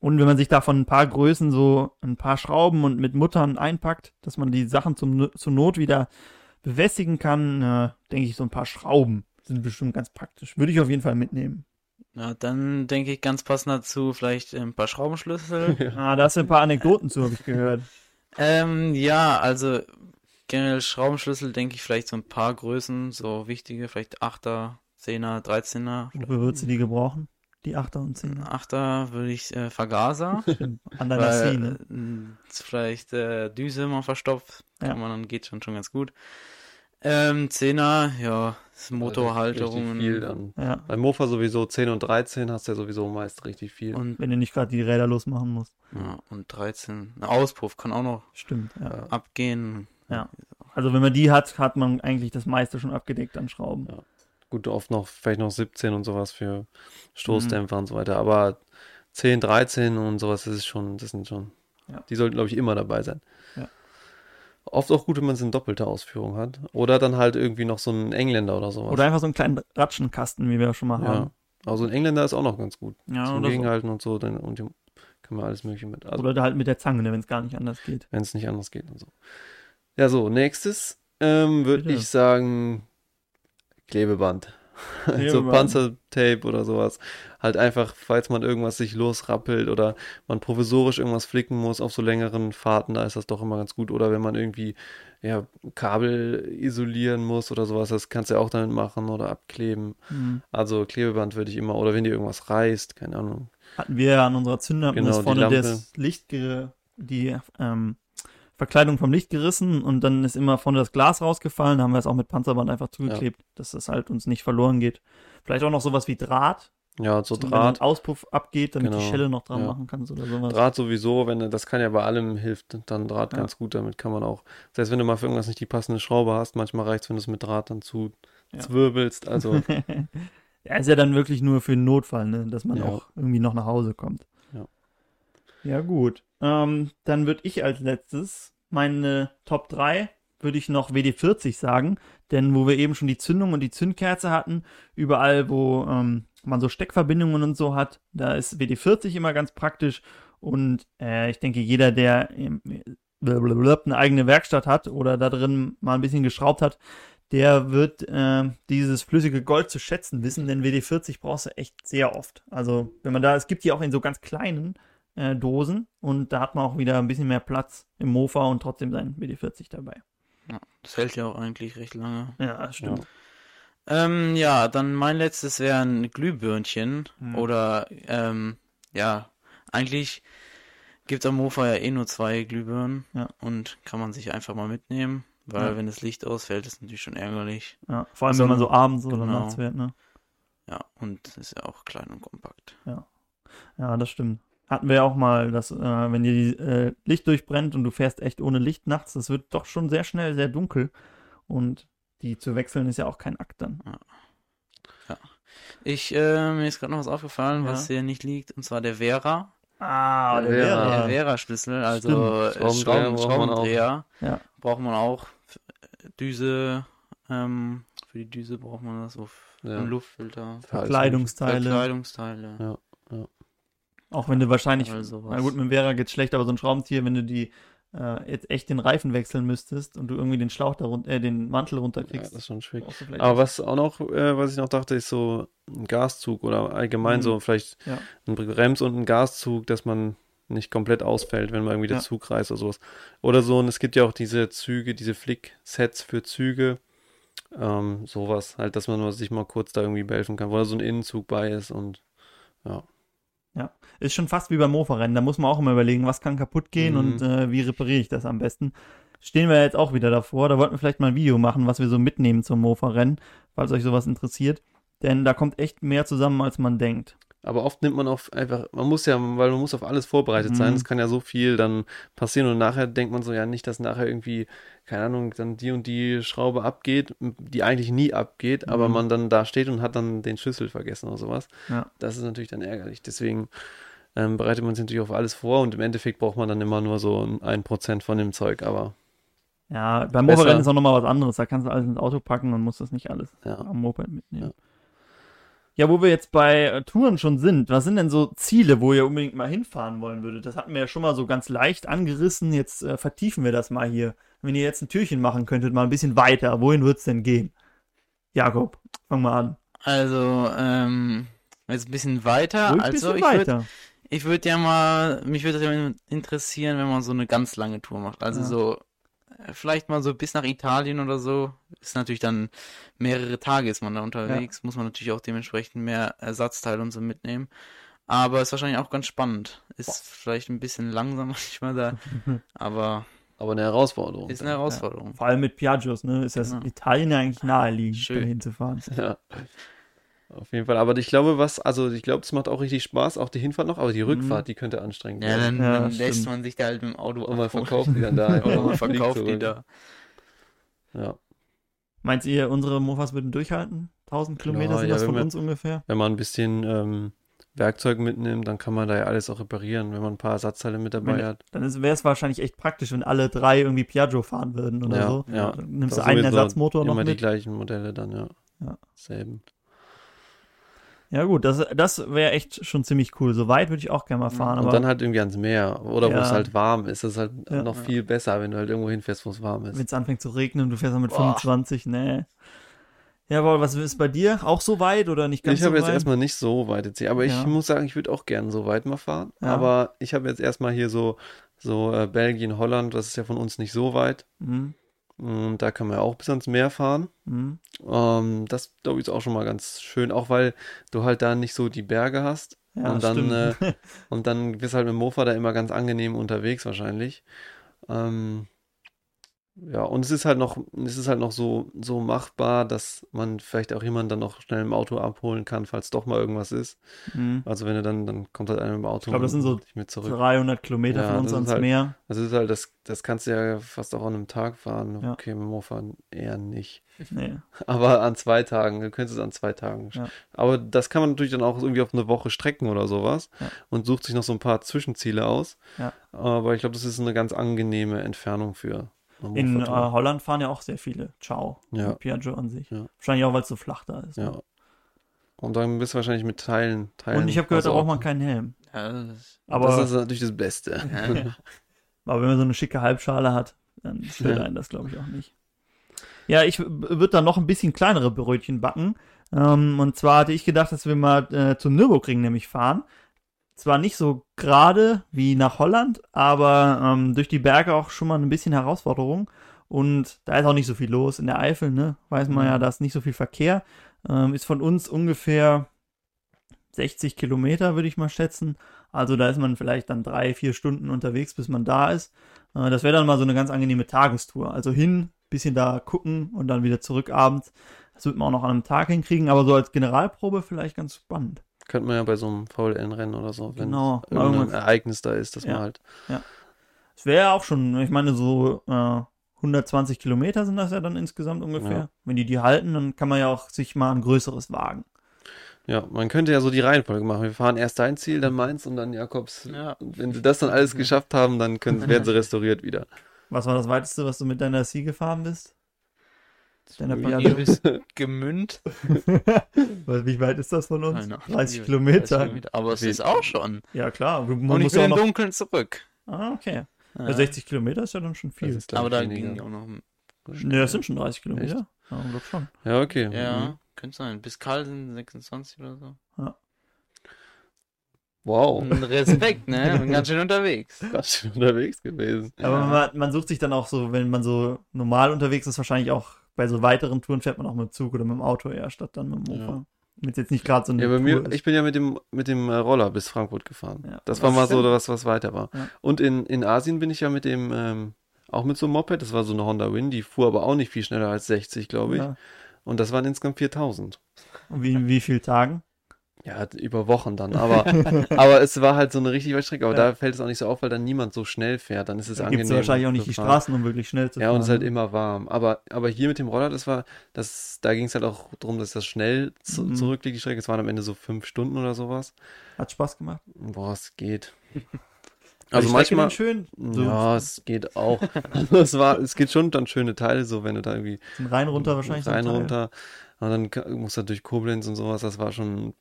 Und wenn man sich davon ein paar Größen so ein paar Schrauben und mit Muttern einpackt, dass man die Sachen zum, zur Not wieder befestigen kann, äh, denke ich, so ein paar Schrauben sind bestimmt ganz praktisch. Würde ich auf jeden Fall mitnehmen. Ja, dann denke ich ganz passend dazu vielleicht ein paar Schraubenschlüssel. Ah, da hast du ein paar Anekdoten zu, habe ich gehört. ähm, ja, also generell Schraubenschlüssel denke ich vielleicht so ein paar Größen, so wichtige, vielleicht 8er, 10er, 13er. Wofür würdest du die gebrauchen? Die 8er und 10er? 8er würde ich äh, Vergaser. An deiner weil, Szene. äh, vielleicht äh, Düse mal verstopft. Ja. Kann man dann geht schon schon ganz gut. Ähm, 10er, ja, Motorhalterungen. Richtig viel dann. Ja. Beim Mofa sowieso 10 und 13 hast du ja sowieso meist richtig viel. Und, Wenn du nicht gerade die Räder losmachen musst. ja, und 13. Ein Auspuff kann auch noch Stimmt, ja. Ja. abgehen. Also wenn man die hat, hat man eigentlich das meiste schon abgedeckt an Schrauben. Ja. Gut, oft noch, vielleicht noch 17 und sowas für Stoßdämpfer und so weiter. Aber 10, 13 und sowas, das ist schon, das sind schon, Ja. die sollten, glaube ich, immer dabei sein. Ja. Oft auch gut, wenn man es in doppelter Ausführung hat. Oder dann halt irgendwie noch so einen Engländer oder sowas. Oder einfach so einen kleinen Ratschenkasten, wie wir schon mal ja. haben. Aber so ein Engländer ist auch noch ganz gut. Ja, Zum oder, so. Gegenhalten und so, dann und die- kann man alles mögliche mit. Also, oder halt mit der Zange, ne, wenn es gar nicht anders geht. wenn es nicht anders geht und so. Ja, so, nächstes ähm, würde ich sagen Klebeband. so Klebeband. Panzertape oder sowas. Halt einfach, falls man irgendwas sich losrappelt oder man provisorisch irgendwas flicken muss auf so längeren Fahrten, da ist das doch immer ganz gut. Oder wenn man irgendwie ja, Kabel isolieren muss oder sowas, das kannst du ja auch damit machen oder abkleben. Hm. Also Klebeband würde ich immer, oder wenn dir irgendwas reißt, keine Ahnung. Hatten wir ja an unserer Zündlampe Genau, vorne das Licht, die ähm, Verkleidung vom Licht gerissen und dann ist immer vorne das Glas rausgefallen, da haben wir es auch mit Panzerband einfach zugeklebt, dass das halt uns nicht verloren geht. Vielleicht auch noch sowas wie Draht, Ja, so so wenn Draht. ein Auspuff abgeht, damit die Genau, Schelle noch dran ja. machen kannst oder sowas. Draht sowieso, wenn du- das kann ja bei allem hilft, dann Draht Ja. ganz gut, damit kann man auch, selbst wenn du mal für irgendwas nicht die passende Schraube hast, manchmal reicht es, wenn du es mit Draht dann zu Ja. zwirbelst, also ja, ist ja dann wirklich nur für den Notfall, ne? dass man Ja. auch irgendwie noch nach Hause kommt. Ja. Ja, gut. Ähm, dann würde ich als letztes meine Top 3 würde ich noch WD-40 sagen, denn wo wir eben schon die Zündung und die Zündkerze hatten, überall wo ähm, man so Steckverbindungen und so hat, da ist WD-40 immer ganz praktisch. Und äh, ich denke, jeder, der eine eigene Werkstatt hat oder da drin mal ein bisschen geschraubt hat, der wird äh, dieses flüssige Gold zu schätzen wissen, denn WD-40 brauchst du echt sehr oft. Also, wenn man da, es gibt die auch in so ganz kleinen äh, Dosen und da hat man auch wieder ein bisschen mehr Platz im Mofa und trotzdem sein WD-40 dabei. Ja, das hält ja auch eigentlich recht lange. Ja, das stimmt. Ähm, ja, dann mein letztes wären Glühbirnchen Hm. oder ähm, ja, eigentlich gibt am Mofa ja eh nur zwei Glühbirnen Ja. und kann man sich einfach mal mitnehmen, weil Ja. wenn das Licht ausfällt, ist natürlich schon ärgerlich. Ja, vor allem, So wenn man so abends oder genau. nachts fährt, ne? Ja, und ist ja auch klein und kompakt. Ja, das stimmt. Hatten wir ja auch mal, dass, äh, wenn dir die äh, Licht durchbrennt und du fährst echt ohne Licht nachts, das wird doch schon sehr schnell sehr dunkel. Und die zu wechseln ist ja auch kein Akt dann. Ich, äh, mir ist gerade noch was aufgefallen, Ja. was hier nicht liegt, und zwar der Vera. Ah, der Vera. Der Vera-Schlüssel, also Stimmt. Schraubendreher Schrauben, braucht man auch. Schraubendreher. Ja. Braucht man auch. Düse, ähm, für die Düse braucht man das, so Ja. Luftfilter. Verkleidungsteile. Verkleidungsteile. Auch wenn du wahrscheinlich, na gut, mit dem Vera geht's schlecht, aber so ein Schraubenzieher, wenn du die äh, jetzt echt den Reifen wechseln müsstest und du irgendwie den Schlauch darunter, äh, den Mantel Ja, runterkriegst, das ist schon schwierig. Aber was auch noch, äh, was ich noch dachte, ist so ein Gaszug oder allgemein Mhm. so vielleicht Ja. ein Brems und ein Gaszug, dass man nicht komplett ausfällt, wenn man irgendwie der Ja. Zug reißt oder sowas. Oder so, und es gibt ja auch diese Züge, diese Flick-Sets für Züge, ähm, sowas, halt, dass man sich mal kurz da irgendwie behelfen kann, wo da so ein Innenzug bei ist und ja. Ist schon fast wie beim Mofa-Rennen. Da muss man auch immer überlegen, was kann kaputt gehen Mhm. und äh, wie repariere ich das am besten. Stehen wir jetzt auch wieder davor. Da wollten wir vielleicht mal ein Video machen, was wir so mitnehmen zum Mofa-Rennen, falls euch sowas interessiert. Denn da kommt echt mehr zusammen, als man denkt. Aber oft nimmt man auf einfach, man muss ja, weil man muss auf alles vorbereitet Mhm. sein. Es kann ja so viel dann passieren und nachher denkt man so, ja nicht, dass nachher irgendwie, keine Ahnung, dann die und die Schraube abgeht, die eigentlich nie abgeht, aber Mhm. man dann da steht und hat dann den Schlüssel vergessen oder sowas. Ja. Das ist natürlich dann ärgerlich. Deswegen ähm, bereitet man sich natürlich auf alles vor und im Endeffekt braucht man dann immer nur so ein Prozent von dem Zeug, aber Ja, beim. Mofa-Rennen ist auch nochmal was anderes. Da kannst du alles ins Auto packen und musst das nicht alles ja. am Moped mitnehmen. Ja. Ja, wo wir jetzt bei äh, Touren schon sind, was sind denn so Ziele, wo ihr unbedingt mal hinfahren wollen würdet? Das hatten wir ja schon mal so ganz leicht angerissen. Jetzt äh, vertiefen wir das mal hier. Wenn ihr jetzt ein Türchen machen könntet, mal ein bisschen weiter, wohin wird's denn gehen? Jakob. Fang mal an. Also, ähm, jetzt ein bisschen weiter. Ruhig also, bisschen ich würde ich würd ja mal, mich würde ja interessieren, wenn man so eine ganz lange Tour macht. Also Ja. so, vielleicht mal so bis nach Italien oder so. Ist natürlich dann mehrere Tage ist man da unterwegs. Muss man natürlich auch dementsprechend mehr Ersatzteile und so mitnehmen. Aber ist wahrscheinlich auch ganz spannend. Ist vielleicht ein bisschen langsam manchmal da, aber Aber eine Herausforderung. ist eine Herausforderung. Vor allem mit Piaggios, ne? Ist das Genau. Italien ja eigentlich naheliegend, Schön. hinzufahren. Ja. Auf jeden Fall. Aber ich glaube, was, also ich glaube, es macht auch richtig Spaß, auch die Hinfahrt noch, aber die Rückfahrt, die könnte anstrengend Ja, werden. dann, Ja, dann stimmt. lässt man sich da halt mit dem Auto Und man verkauft die dann da. Oder man Fliegt verkauft die da. Ja. Meint ihr, unsere Mofas würden durchhalten? 1000 Kilometer Ja, sind ja, das von wir- uns ungefähr? Wenn man ein bisschen ähm, Werkzeug mitnimmt, dann kann man da ja alles auch reparieren, wenn man ein paar Ersatzteile mit dabei Wenn- hat. Dann wäre es wahrscheinlich echt praktisch, wenn alle drei irgendwie Piaggio fahren würden oder Ja, so. ja. Dann nimmst Das du einen Ersatzmotor noch Immer die mit. gleichen Modelle dann, ja. Ja. Selben. Ja gut, das, das wäre echt schon ziemlich cool. So weit würde ich auch gerne mal fahren. Und aber dann halt irgendwie ans Meer. Oder wo Ja. es halt warm ist. Das ist halt Ja. noch viel besser, wenn du halt irgendwo hinfährst, wo es warm ist. wenn es anfängt zu regnen, du fährst dann mit Boah. 25, nee. Ja, aber was ist bei dir? Auch so weit oder nicht ganz Ich habe so jetzt weit? erstmal nicht so weit jetzt hier, aber Ja. ich muss sagen, ich würde auch gerne so weit mal fahren. Ja. Aber ich habe jetzt erstmal hier so, so äh, Belgien, Holland, das ist ja von uns nicht so weit. Mhm. Und da kann man ja auch bis ans Meer fahren. Mhm. Ähm, das glaube ich ist auch schon mal ganz schön, auch weil du halt da nicht so die Berge hast. Ja, und dann, äh, und dann bist halt mit dem Mofa da immer ganz angenehm unterwegs wahrscheinlich. Ähm, ja, und es ist halt noch, es ist halt noch so, so machbar, dass man vielleicht auch jemanden dann noch schnell im Auto abholen kann, falls doch mal irgendwas ist. Mhm. Also wenn du dann, dann kommt halt einer im Auto Ich glaub, das sind so und dich mit zurück. 300 Kilometer Ja, von uns ans halt- Meer. Das ist halt, das, das kannst du ja fast auch an einem Tag fahren. Ja. Okay, mit dem Mofa eher nicht. Nee. Aber an zwei Tagen, du könntest es an zwei Tagen. Ja. Aber das kann man natürlich dann auch irgendwie auf eine Woche strecken oder sowas und sucht sich noch so ein paar Zwischenziele aus. Aber ich glaube, das ist eine ganz angenehme Entfernung für In äh. Holland fahren ja auch sehr viele. Ciao. Ja. Mit Piaggio an sich. Ja. Wahrscheinlich auch, weil es so flach da ist. Ja. Und dann bist du wahrscheinlich mit Teilen. Teilen Und ich habe gehört, da braucht man keinen Helm. Ja, das, Aber, das ist natürlich das Beste. ja. aber wenn man so eine schicke Halbschale hat, dann stört Ja. einen das, glaube ich, auch nicht. Ja, ich würde da noch ein bisschen kleinere Brötchen backen. Ähm, und zwar hatte ich gedacht, dass wir mal äh, zum Nürburgring nämlich fahren. Zwar nicht so gerade wie nach Holland, aber ähm, durch die Berge auch schon mal ein bisschen Herausforderung. Und da ist auch nicht so viel los in der Eifel, ne? Weiß man Mhm. ja, da ist nicht so viel Verkehr. Ähm, ist von uns ungefähr 60 Kilometer, würde ich mal schätzen. Also da ist man vielleicht dann drei, vier Stunden unterwegs, bis man da ist. Äh, das wäre dann mal so eine ganz angenehme Tagestour. Also hin, bisschen da gucken und dann wieder zurück abends. Das wird man auch noch an einem Tag hinkriegen, aber so als Generalprobe vielleicht ganz spannend. Könnte man ja bei so einem VLN-Rennen oder so, wenn Genau. irgendein Irgendwas- Ereignis da ist, dass Ja. man halt. Es wäre ja auch schon, ich meine, so äh, 120 Kilometer sind das ja dann insgesamt ungefähr. Ja. Wenn die die halten, dann kann man ja auch sich mal ein größeres wagen. Ja, man könnte ja so die Reihenfolge machen. Wir fahren erst dein Ziel, dann meins und dann Jakobs. Ja. Und wenn sie das dann alles geschafft haben, dann können, werden sie restauriert wieder. Was war das weiteste, was du mit deiner Sie gefahren bist? Deiner hier bis Gemünd. Weil, Wie weit ist das von uns? Ahnung. 30 Kilometer. 30 Kilometer. Aber es ist auch schon. Ja, klar. Man Und ich muss bin ja im noch. Dunkeln zurück. Ah, okay. Ja. Ja, 60 Kilometer ist ja dann schon viel. ist, Aber da weniger. ging auch noch. Ne, das sind schon 30 Kilometer. Ja, schon. Ja, okay. Ja, Mhm. könnte sein. Bis Karl sind 26 oder so. Wow. Und Respekt, ne? Bin ganz schön unterwegs. Ganz schön unterwegs gewesen. Aber man, man sucht sich dann auch so, wenn man so normal unterwegs ist, wahrscheinlich auch bei so weiteren Touren fährt man auch mit dem Zug oder mit dem Auto eher, statt dann mit dem Ja. Mofa. Wenn es jetzt nicht gerade so eine Ja, bei Tour mir, ich bin ja mit dem, mit dem äh, Roller bis Frankfurt gefahren. Ja. Das war mal so stimmt. was, was weiter war. Ja. Und in, in Asien bin ich ja mit dem, ähm, auch mit so einem Moped, das war so eine Honda Win, die fuhr aber auch nicht viel schneller als 60, glaube ich. Ja. Und das waren insgesamt 4000. Und wie, in wie viel Tagen? Ja, über Wochen dann, aber, aber es war halt so eine richtig weite Strecke, aber Ja. da fällt es auch nicht so auf, weil dann niemand so schnell fährt, dann ist es Da angenehm. gibt es wahrscheinlich auch nicht die. Straßen, um wirklich schnell zu Ja, fahren. und es ist halt ne? immer warm. Aber, aber hier mit dem Roller, das war, das, da ging es halt auch darum, dass das schnell zu, Mhm. zurückliegt, die Strecke. Es waren am Ende so fünf Stunden oder sowas. Hat Spaß gemacht. Boah, es geht. Also manchmal, schön. So ja, es geht auch. Es war, es geht schon dann schöne Teile, so wenn du da irgendwie rein runter wahrscheinlich. rein runter. Und dann musst du durch Koblenz und sowas. Das war schon,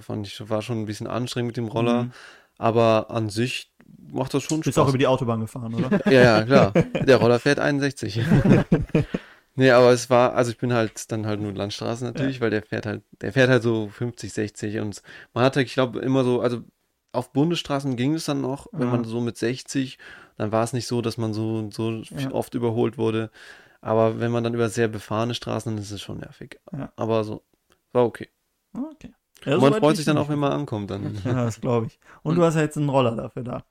fand ich, war schon ein bisschen anstrengend mit dem Roller. Mhm. Aber an sich macht das schon Bist auch Spaß. über die Autobahn gefahren, oder? Ja, ja, klar. Der Roller fährt 61. Nee, aber es war, also ich bin halt dann halt nur Landstraße natürlich, weil der fährt halt, der fährt halt so 50, 60 und man hatte, ich glaube, immer so, also auf Bundesstraßen ging es dann noch, wenn Ja. man so mit 60, dann war es nicht so, dass man so, so Ja. oft überholt wurde. Aber wenn man dann über sehr befahrene Straßen, dann ist es schon nervig. Ja. Aber so, war okay. Okay. Ja, Und man freut sich ich dann auch, wenn man ankommt dann. Ja, das glaube ich. Und du hast ja jetzt einen Roller dafür da.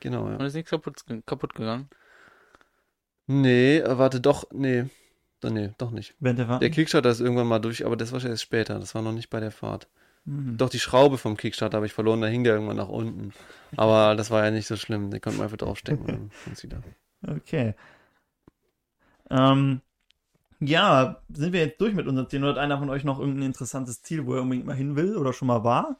Genau, ja. Und ist nichts kaputt, kaputt gegangen. Nee, warte, doch, nee. Doch, nee, doch nicht. Während der Fahrt. Der Kickstarter ist irgendwann mal durch, aber das war erst später. Das war noch nicht bei der Fahrt. Mhm. Doch die Schraube vom Kickstarter habe ich verloren, da hing der irgendwann nach unten. Aber das war ja nicht so schlimm. Den konnte man einfach draufstecken und dann wieder. Okay. Ähm, ja, sind wir jetzt durch mit unseren Zielen? Oder hat einer von euch noch irgendein interessantes Ziel, wo er unbedingt mal hin will oder schon mal war?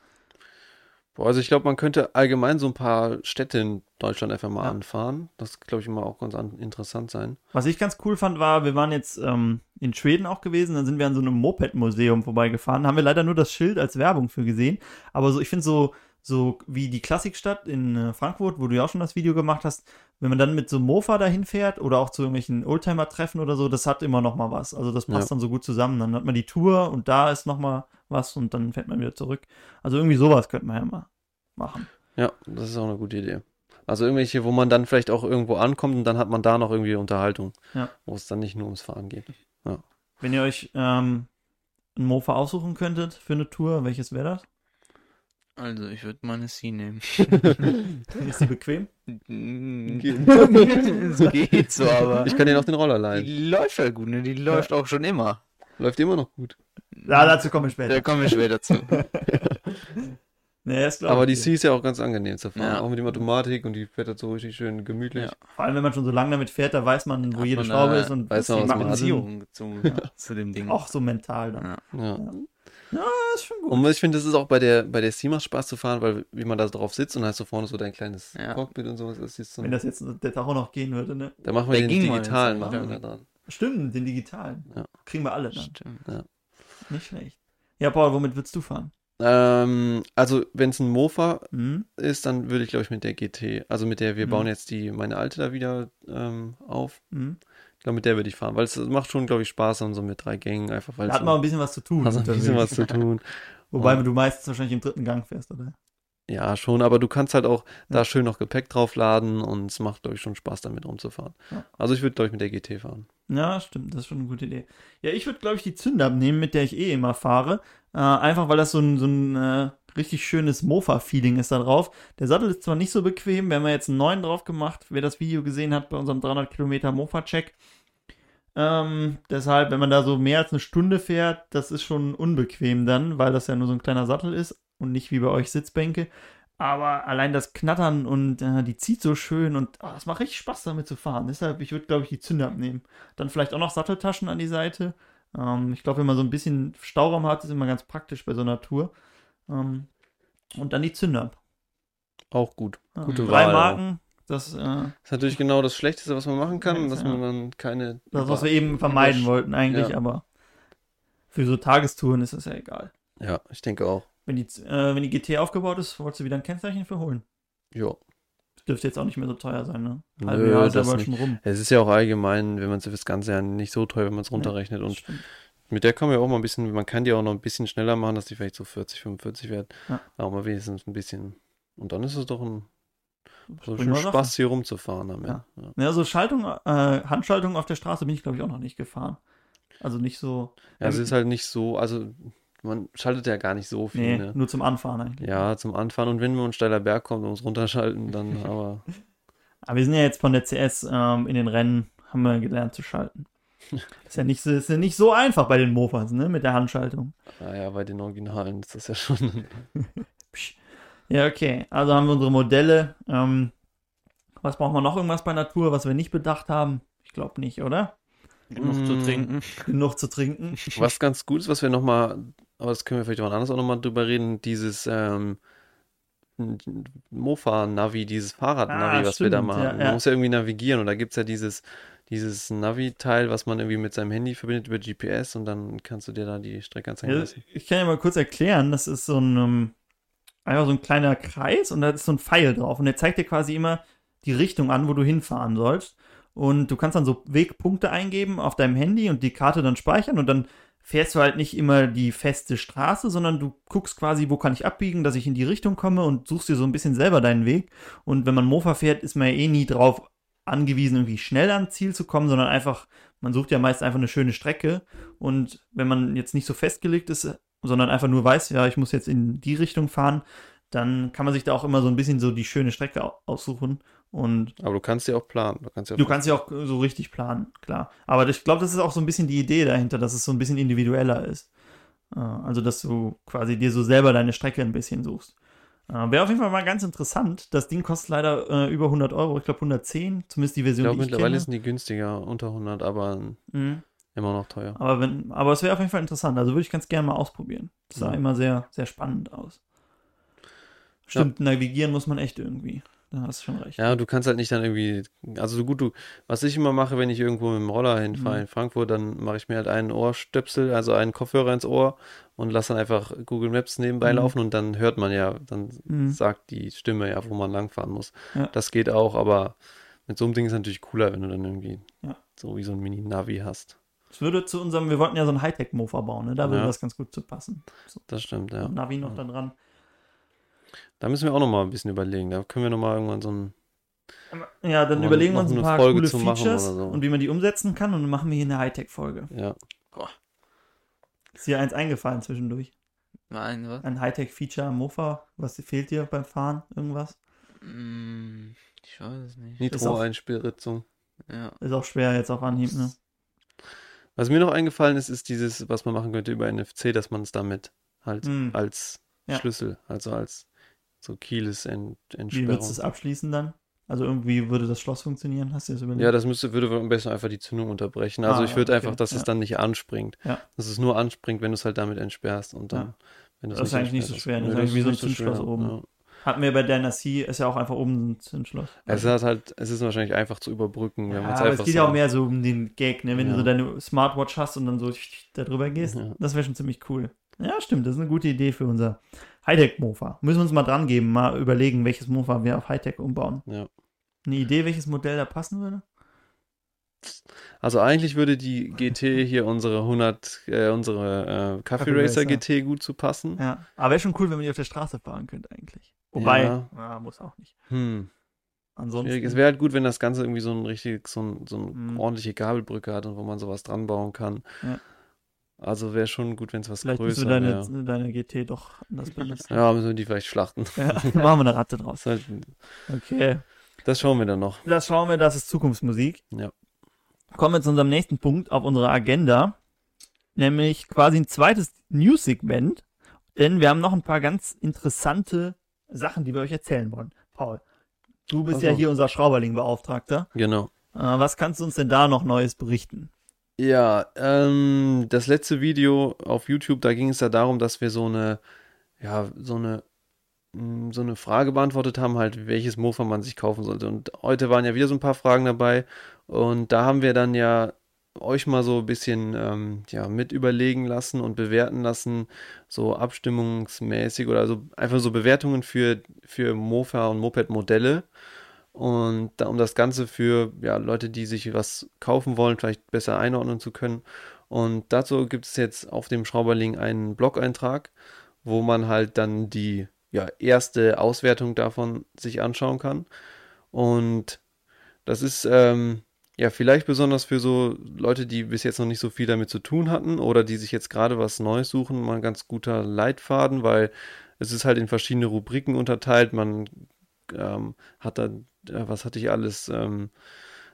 Boah, also ich glaube, man könnte allgemein so ein paar Städte in Deutschland einfach mal Ja. anfahren. Das glaube ich immer auch ganz an, interessant sein. Was ich ganz cool fand, war, wir waren jetzt ähm, in Schweden auch gewesen, dann sind wir an so einem Moped-Museum vorbeigefahren, haben wir leider nur das Schild als Werbung für gesehen, aber so, ich finde so, so wie die Klassikstadt in äh, Frankfurt, wo du ja auch schon das Video gemacht hast, wenn man dann mit so einem Mofa dahin fährt oder auch zu irgendwelchen Oldtimer-Treffen oder so, das hat immer noch mal was. Also das passt Ja. dann so gut zusammen. Dann hat man die Tour und da ist noch mal was und dann fährt man wieder zurück. Also irgendwie sowas könnte man ja mal machen. Ja, das ist auch eine gute Idee. Also irgendwelche, wo man dann vielleicht auch irgendwo ankommt und dann hat man da noch irgendwie Unterhaltung. Ja. Wo es dann nicht nur ums Fahren geht. Wenn ihr euch ähm, ein Mofa aussuchen könntet für eine Tour, welches wäre das? Also, ich würde meine C nehmen. Ist die bequem? es geht so, aber. Ich kann dir noch den Roller leihen. Die läuft halt gut, ne? Die läuft auch schon immer. Läuft immer noch gut. Ja, dazu kommen wir später. Da kommen wir später zu. Nee. Aber die C ist ja auch ganz angenehm zu fahren. Ja. Auch mit dem Automatik und die fährt halt so richtig schön gemütlich. Ja. Vor allem, wenn man schon so lange damit fährt, da weiß man, wo Hat jede man Schraube ist und weiß die man, was machen man zum, zu dem Ding. Auch so mental dann. Ja. Ja. Das ist schon gut. Und ich finde, das ist auch bei der, bei der macht Spaß zu fahren, weil wie man da drauf sitzt und hast so vorne so dein kleines Ja. Cockpit und sowas. Das ist so, Wenn das jetzt der Tacho noch gehen würde, ne? da machen wir Der den digitalen, machen wir ja. da dran. Stimmt, den digitalen. Ja. Kriegen wir alle dann. Stimmt. Nicht schlecht. Ja, Paul, womit würdest du fahren? Ähm, also, wenn es ein Mofa Hm? ist, dann würde ich, glaube ich, mit der GT, also mit der, wir Mhm. bauen jetzt die, meine alte da wieder ähm, auf. Hm? Ich glaube, mit der würde ich fahren, weil es macht schon, glaube ich, Spaß dann so mit drei Gängen, einfach weil Da hat man ein bisschen was zu tun. hast ein bisschen was zu tun. Wobei Ja. du meistens wahrscheinlich im dritten Gang fährst, oder? Ja, schon, aber du kannst halt auch Ja. da schön noch Gepäck draufladen und es macht, glaube ich, schon Spaß, damit rumzufahren. Ja. Also ich würde, glaube ich, mit der GT fahren. Ja, stimmt, das ist schon eine gute Idee. Ja, ich würde, glaube ich, die Zünder nehmen, mit der ich eh immer fahre. Äh, einfach weil das so ein, so ein äh, richtig schönes Mofa-Feeling ist da drauf. Der Sattel ist zwar nicht so bequem, wir haben ja jetzt einen neuen drauf gemacht, wer das Video gesehen hat bei unserem 300 Kilometer Mofa-Check. Ähm, deshalb, wenn man da so mehr als eine Stunde fährt, das ist schon unbequem dann, weil das ja nur so ein kleiner Sattel ist und nicht wie bei euch Sitzbänke. Aber allein das Knattern und äh, die zieht so schön und ah, es macht richtig Spaß damit zu fahren. Deshalb, ich würde, glaube ich, die Zünder abnehmen. Dann vielleicht auch noch Satteltaschen an die Seite. Ähm, ich glaube, wenn man so ein bisschen Stauraum hat, ist immer ganz praktisch bei so einer Tour. Ähm, und dann die Zünder. Auch gut. Ja, Gute drei Wahl. Marken, das, äh, Das ist natürlich genau das Schlechteste, was man machen kann, dass ja. man dann keine. das, was wir eben vermeiden wollten eigentlich, Ja. aber für so Tagestouren ist das ja egal. Ja, ich denke auch. Wenn die, äh, wenn die GT aufgebaut ist, wolltest du wieder ein Kennzeichen für holen. Ja. Das dürfte jetzt auch nicht mehr so teuer sein, ne? Nö, Halbe Jahr ist das aber nicht. schon rum. Es ist ja auch allgemein, wenn man es das ganze Jahr nicht so teuer, wenn man es runterrechnet. Und Stimmt. Mit der kann man ja auch mal ein bisschen, man kann die auch noch ein bisschen schneller machen, dass die vielleicht so 40, 45 wird. Ja. Aber mal wenigstens ein bisschen. Und dann ist es doch ein so Prima schön Sache. Spaß, hier rumzufahren. Am Ja. Ja. Ja, so Schaltung, äh, Handschaltung auf der Straße bin ich, glaube ich, auch noch nicht gefahren. Also nicht so. Ja, es ist halt nicht so, also man schaltet ja gar nicht so viel. Nee, Ne? nur zum Anfahren eigentlich. Ja, zum Anfahren. Und wenn man ein steiler Berg kommt und uns runterschalten, dann aber. Aber wir sind ja jetzt von der CS ähm, in den Rennen, haben wir gelernt zu schalten. Ist ja nicht so, ist ja nicht so einfach bei den Mofas, ne, mit der Handschaltung. Naja, bei den Originalen ist das ja schon. Psch. Ja, okay. Also haben wir unsere Modelle. Ähm, was brauchen wir noch irgendwas bei Natur, was wir nicht bedacht haben? Ich glaube nicht, oder? Genug zu Mm. trinken. Genug zu trinken. Was ganz gut ist, was wir nochmal, aber das können wir vielleicht auch anders auch nochmal drüber reden, dieses ähm, Mofa-Navi, dieses Fahrrad-Navi, Ah, was wir da stimmt, machen. ja, Man ja. muss ja irgendwie navigieren und da gibt es ja dieses, dieses Navi-Teil, was man irgendwie mit seinem Handy verbindet über GPS und dann kannst du dir da die Strecke anzeigen Ja, lassen. ich kann ja mal kurz erklären, das ist so ein, ähm, einfach so ein kleiner Kreis und da ist so ein Pfeil drauf und der zeigt dir quasi immer die Richtung an, wo du hinfahren sollst. und du kannst dann so Wegpunkte eingeben auf deinem Handy und die Karte dann speichern und dann fährst du halt nicht immer die feste Straße, sondern du guckst quasi, wo kann ich abbiegen, dass ich in die Richtung komme und suchst dir so ein bisschen selber deinen Weg. Und wenn man Mofa fährt, ist man ja eh nie drauf angewiesen, irgendwie schnell ans Ziel zu kommen, sondern einfach, man sucht ja meist einfach eine schöne Strecke. Und wenn man jetzt nicht so festgelegt ist, sondern einfach nur weiß, ja, ich muss jetzt in die Richtung fahren, dann kann man sich da auch immer so ein bisschen so die schöne Strecke aussuchen. Und Aber du kannst ja auch planen. Du kannst ja, du kannst ja auch so richtig planen, klar. Aber ich glaube, das ist auch so ein bisschen die Idee dahinter, dass es so ein bisschen individueller ist. Äh, Also, dass du quasi dir so selber deine Strecke ein bisschen suchst. Äh, Wäre auf jeden Fall mal ganz interessant. Das Ding kostet leider äh, über 100 Euro. Ich glaube 110, zumindest die ich Version, glaube, die ich mittlerweile kenne. sind die günstiger, unter 100, aber Mhm. immer noch teuer. Aber, wenn, aber es wäre auf jeden Fall interessant. Also würde ich ganz gerne mal ausprobieren. Das sah Ja. immer sehr, sehr spannend aus. Stimmt, navigieren muss man echt irgendwie. Da hast du schon recht. Ja, du kannst halt nicht dann irgendwie, also so gut du, was ich immer mache, wenn ich irgendwo mit dem Roller hinfahre Mhm. in Frankfurt, dann mache ich mir halt einen Ohrstöpsel, also einen Kopfhörer ins Ohr und lasse dann einfach Google Maps nebenbei Mhm. laufen und dann hört man ja, dann Mhm. sagt die Stimme ja, wo man langfahren muss. Ja. Das geht auch, aber mit so einem Ding ist es natürlich cooler, wenn du dann irgendwie Ja. so wie so ein Mini-Navi hast. Es würde zu unserem, wir wollten ja so einen Hightech-Mofa bauen, ne? Da würde Ja. das ganz gut zu passen. So, Das stimmt, ja. Navi noch da dran. Da müssen wir auch nochmal ein bisschen überlegen. Da können wir nochmal irgendwann so ein, Ja, dann Mal überlegen wir uns ein paar Folge coole Features so. und wie man die umsetzen kann und dann machen wir hier eine Hightech-Folge. ja. Ist dir eins eingefallen zwischendurch? Nein, was? Ein Hightech-Feature am Mofa? Was fehlt dir beim Fahren? Irgendwas? Hm, ich weiß es nicht. Nitro-Einspritzung. Ja. Ist auch schwer jetzt auf Anhieb, ne? Was mir noch eingefallen ist, ist dieses, was man machen könnte über NFC, dass man es damit halt Hm. als Ja. Schlüssel, also als so Keyless Ent Wie Entsperrung. würdest du es abschließen dann? Also irgendwie würde das Schloss funktionieren? Hast du das überlegt? Ja, das müsste, würde am besten einfach die Zündung unterbrechen. Also Ah, ich würde okay, einfach, dass ja. es dann nicht anspringt. Ja. Dass es nur anspringt, wenn du es halt damit entsperrst und dann, Ja. wenn du es Das ist eigentlich nicht so schwer, ne? Das ist das wie so ein Zündschloss schwer, oben. Ja. Hatten wir bei der C, ist ja auch einfach oben ein Zündschloss. Es ist halt, es ist wahrscheinlich einfach zu überbrücken, wenn ja, aber es geht so, ja auch mehr so um den Gag, ne? Wenn du so deine Smartwatch hast und dann so da drüber gehst. Das wäre schon ziemlich cool. Ja, stimmt. Das ist eine gute Idee für unser Hightech-Mofa. Müssen wir uns mal dran geben, mal überlegen, welches Mofa wir auf Hightech umbauen. Ja. Eine Idee, welches Modell da passen würde? Also eigentlich würde die GT hier unsere 100, äh, unsere äh, Kaffee Racer. GT gut zu passen. Ja. Aber wäre schon cool, wenn man die auf der Straße fahren könnte eigentlich. Wobei, Ja. ja, muss auch nicht. Hm. Ansonsten. Schwierig. Es wäre halt gut, wenn das Ganze irgendwie so ein richtig, so, ein, so eine Mhm. ordentliche Gabelbrücke hat und wo man sowas dran bauen kann. Ja. Also wäre schon gut, wenn es was Vielleicht größer du deine, wäre. deine GT doch anders benutzen. Ja, müssen wir die vielleicht schlachten. ja, machen wir eine Ratte draus. Okay. das schauen wir dann noch. Das schauen wir, das ist Zukunftsmusik. Ja. Kommen wir zu unserem nächsten Punkt auf unserer Agenda. Nämlich quasi ein zweites News-Segment. Denn wir haben noch ein paar ganz interessante Sachen, die wir euch erzählen wollen. Paul, du bist Ach ja hier unser Schrauberling-Beauftragter. Genau. Äh, was kannst du uns denn da noch Neues berichten? Ja, ähm, das letzte Video auf YouTube, da ging es ja darum, dass wir so eine, ja, so eine, mh, so eine Frage beantwortet haben, halt, welches Mofa man sich kaufen sollte. Und heute waren ja wieder so ein paar Fragen dabei. Und da haben wir dann ja euch mal so ein bisschen ähm, ja, mit überlegen lassen und bewerten lassen, so abstimmungsmäßig oder so einfach so Bewertungen für, für Mofa und Moped-Modelle. Und da, um das Ganze für ja, Leute, die sich was kaufen wollen, vielleicht besser einordnen zu können. Und dazu gibt es jetzt auf dem Schrauberling einen Blog-Eintrag, wo man halt dann die ja, erste Auswertung davon sich anschauen kann. Und das ist ähm, ja vielleicht besonders für so Leute, die bis jetzt noch nicht so viel damit zu tun hatten oder die sich jetzt gerade was Neues suchen, mal ein ganz guter Leitfaden, weil es ist halt in verschiedene Rubriken unterteilt. Man ähm, hat da, äh, was hatte ich alles? Ähm,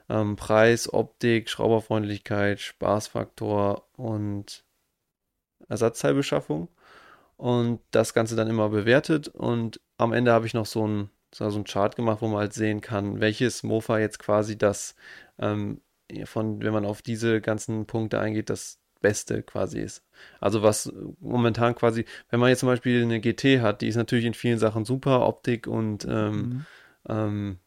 ähm, Preis, Optik, Schrauberfreundlichkeit, Spaßfaktor und Ersatzteilbeschaffung. Und das Ganze dann immer bewertet. Und am Ende habe ich noch so ein, so so ein Chart gemacht, wo man halt sehen kann, welches Mofa jetzt quasi das, ähm, von, wenn man auf diese ganzen Punkte eingeht, das Beste quasi ist. Also was momentan quasi, wenn man jetzt zum Beispiel eine GT hat, die ist natürlich in vielen Sachen super, Optik und ähm, Mhm. ähm,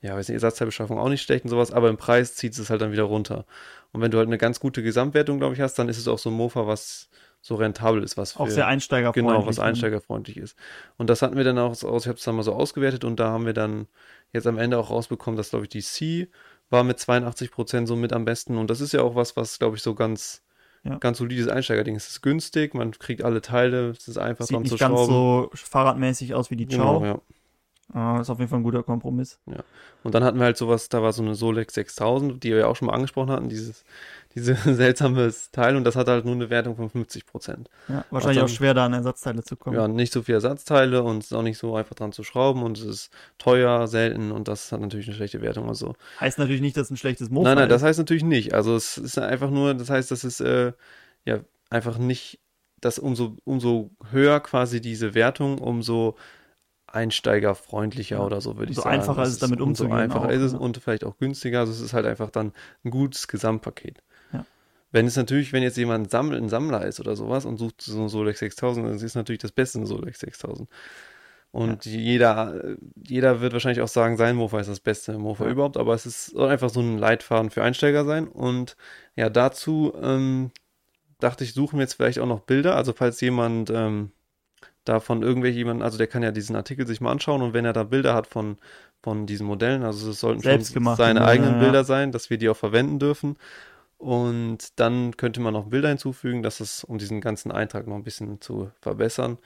ja, weiß nicht, Ersatzteilbeschaffung auch nicht schlecht und sowas, aber im Preis zieht es halt dann wieder runter. Und wenn du halt eine ganz gute Gesamtwertung, glaube ich, hast, dann ist es auch so ein Mofa, was so rentabel ist, was für, Auch sehr einsteigerfreundlich. genau, was ne? einsteigerfreundlich ist. Und das hatten wir dann auch aus, ich habe es dann mal so ausgewertet und da haben wir dann jetzt am Ende auch rausbekommen, dass, glaube ich, die C war mit 82 Prozent so mit am besten. Und das ist ja auch was, was, glaube ich, so ganz, Ja. ganz solides Einsteigerding ist. Es ist günstig, man kriegt alle Teile, es ist einfach Sieht nicht ganz so fahrradmäßig aus wie die Ciao. Genau, ja. Ah, ist auf jeden Fall ein guter Kompromiss. Und dann hatten wir halt sowas, da war so eine Solex 6000, die wir ja auch schon mal angesprochen hatten, dieses, dieses seltsames Teil und das hat halt nur eine Wertung von 50 Prozent. Ja, wahrscheinlich dann- auch schwer, da an Ersatzteile zu kommen. Ja, nicht so viele Ersatzteile und es ist auch nicht so einfach dran zu schrauben und es ist teuer, selten und das hat natürlich eine schlechte Wertung. Also Heißt natürlich nicht, dass es ein schlechtes Mofa Nein, nein, das ist. heißt natürlich nicht. Also es ist einfach nur, das heißt, das ist äh, ja einfach nicht, dass umso, umso höher quasi diese Wertung, umso einsteigerfreundlicher Ja. oder so, würde ich Umso sagen. einfacher ist es, damit umzugehen einfacher auch, ist es ja. und vielleicht auch günstiger. Also es ist halt einfach dann ein gutes Gesamtpaket. Ja. Wenn es natürlich, wenn jetzt jemand Sammel, ein Sammler ist oder sowas und sucht so ein Solex 6000, dann ist es natürlich das beste ein Solex 6000. Und jeder, jeder wird wahrscheinlich auch sagen, sein Mofa ist das beste Mofa überhaupt, aber es ist soll einfach so ein Leitfaden für Einsteiger sein. Und ja, dazu ähm, dachte ich, suchen wir jetzt vielleicht auch noch Bilder. Also falls jemand ähm, davon irgendwelche jemanden, also der kann ja diesen Artikel sich mal anschauen und wenn er da Bilder hat von, von diesen Modellen, also es sollten schon Selbstgemachte, seine ne, eigenen ja. Bilder sein, dass wir die auch verwenden dürfen. Und dann könnte man noch Bilder hinzufügen, dass es, um diesen ganzen Eintrag noch ein bisschen zu verbessern.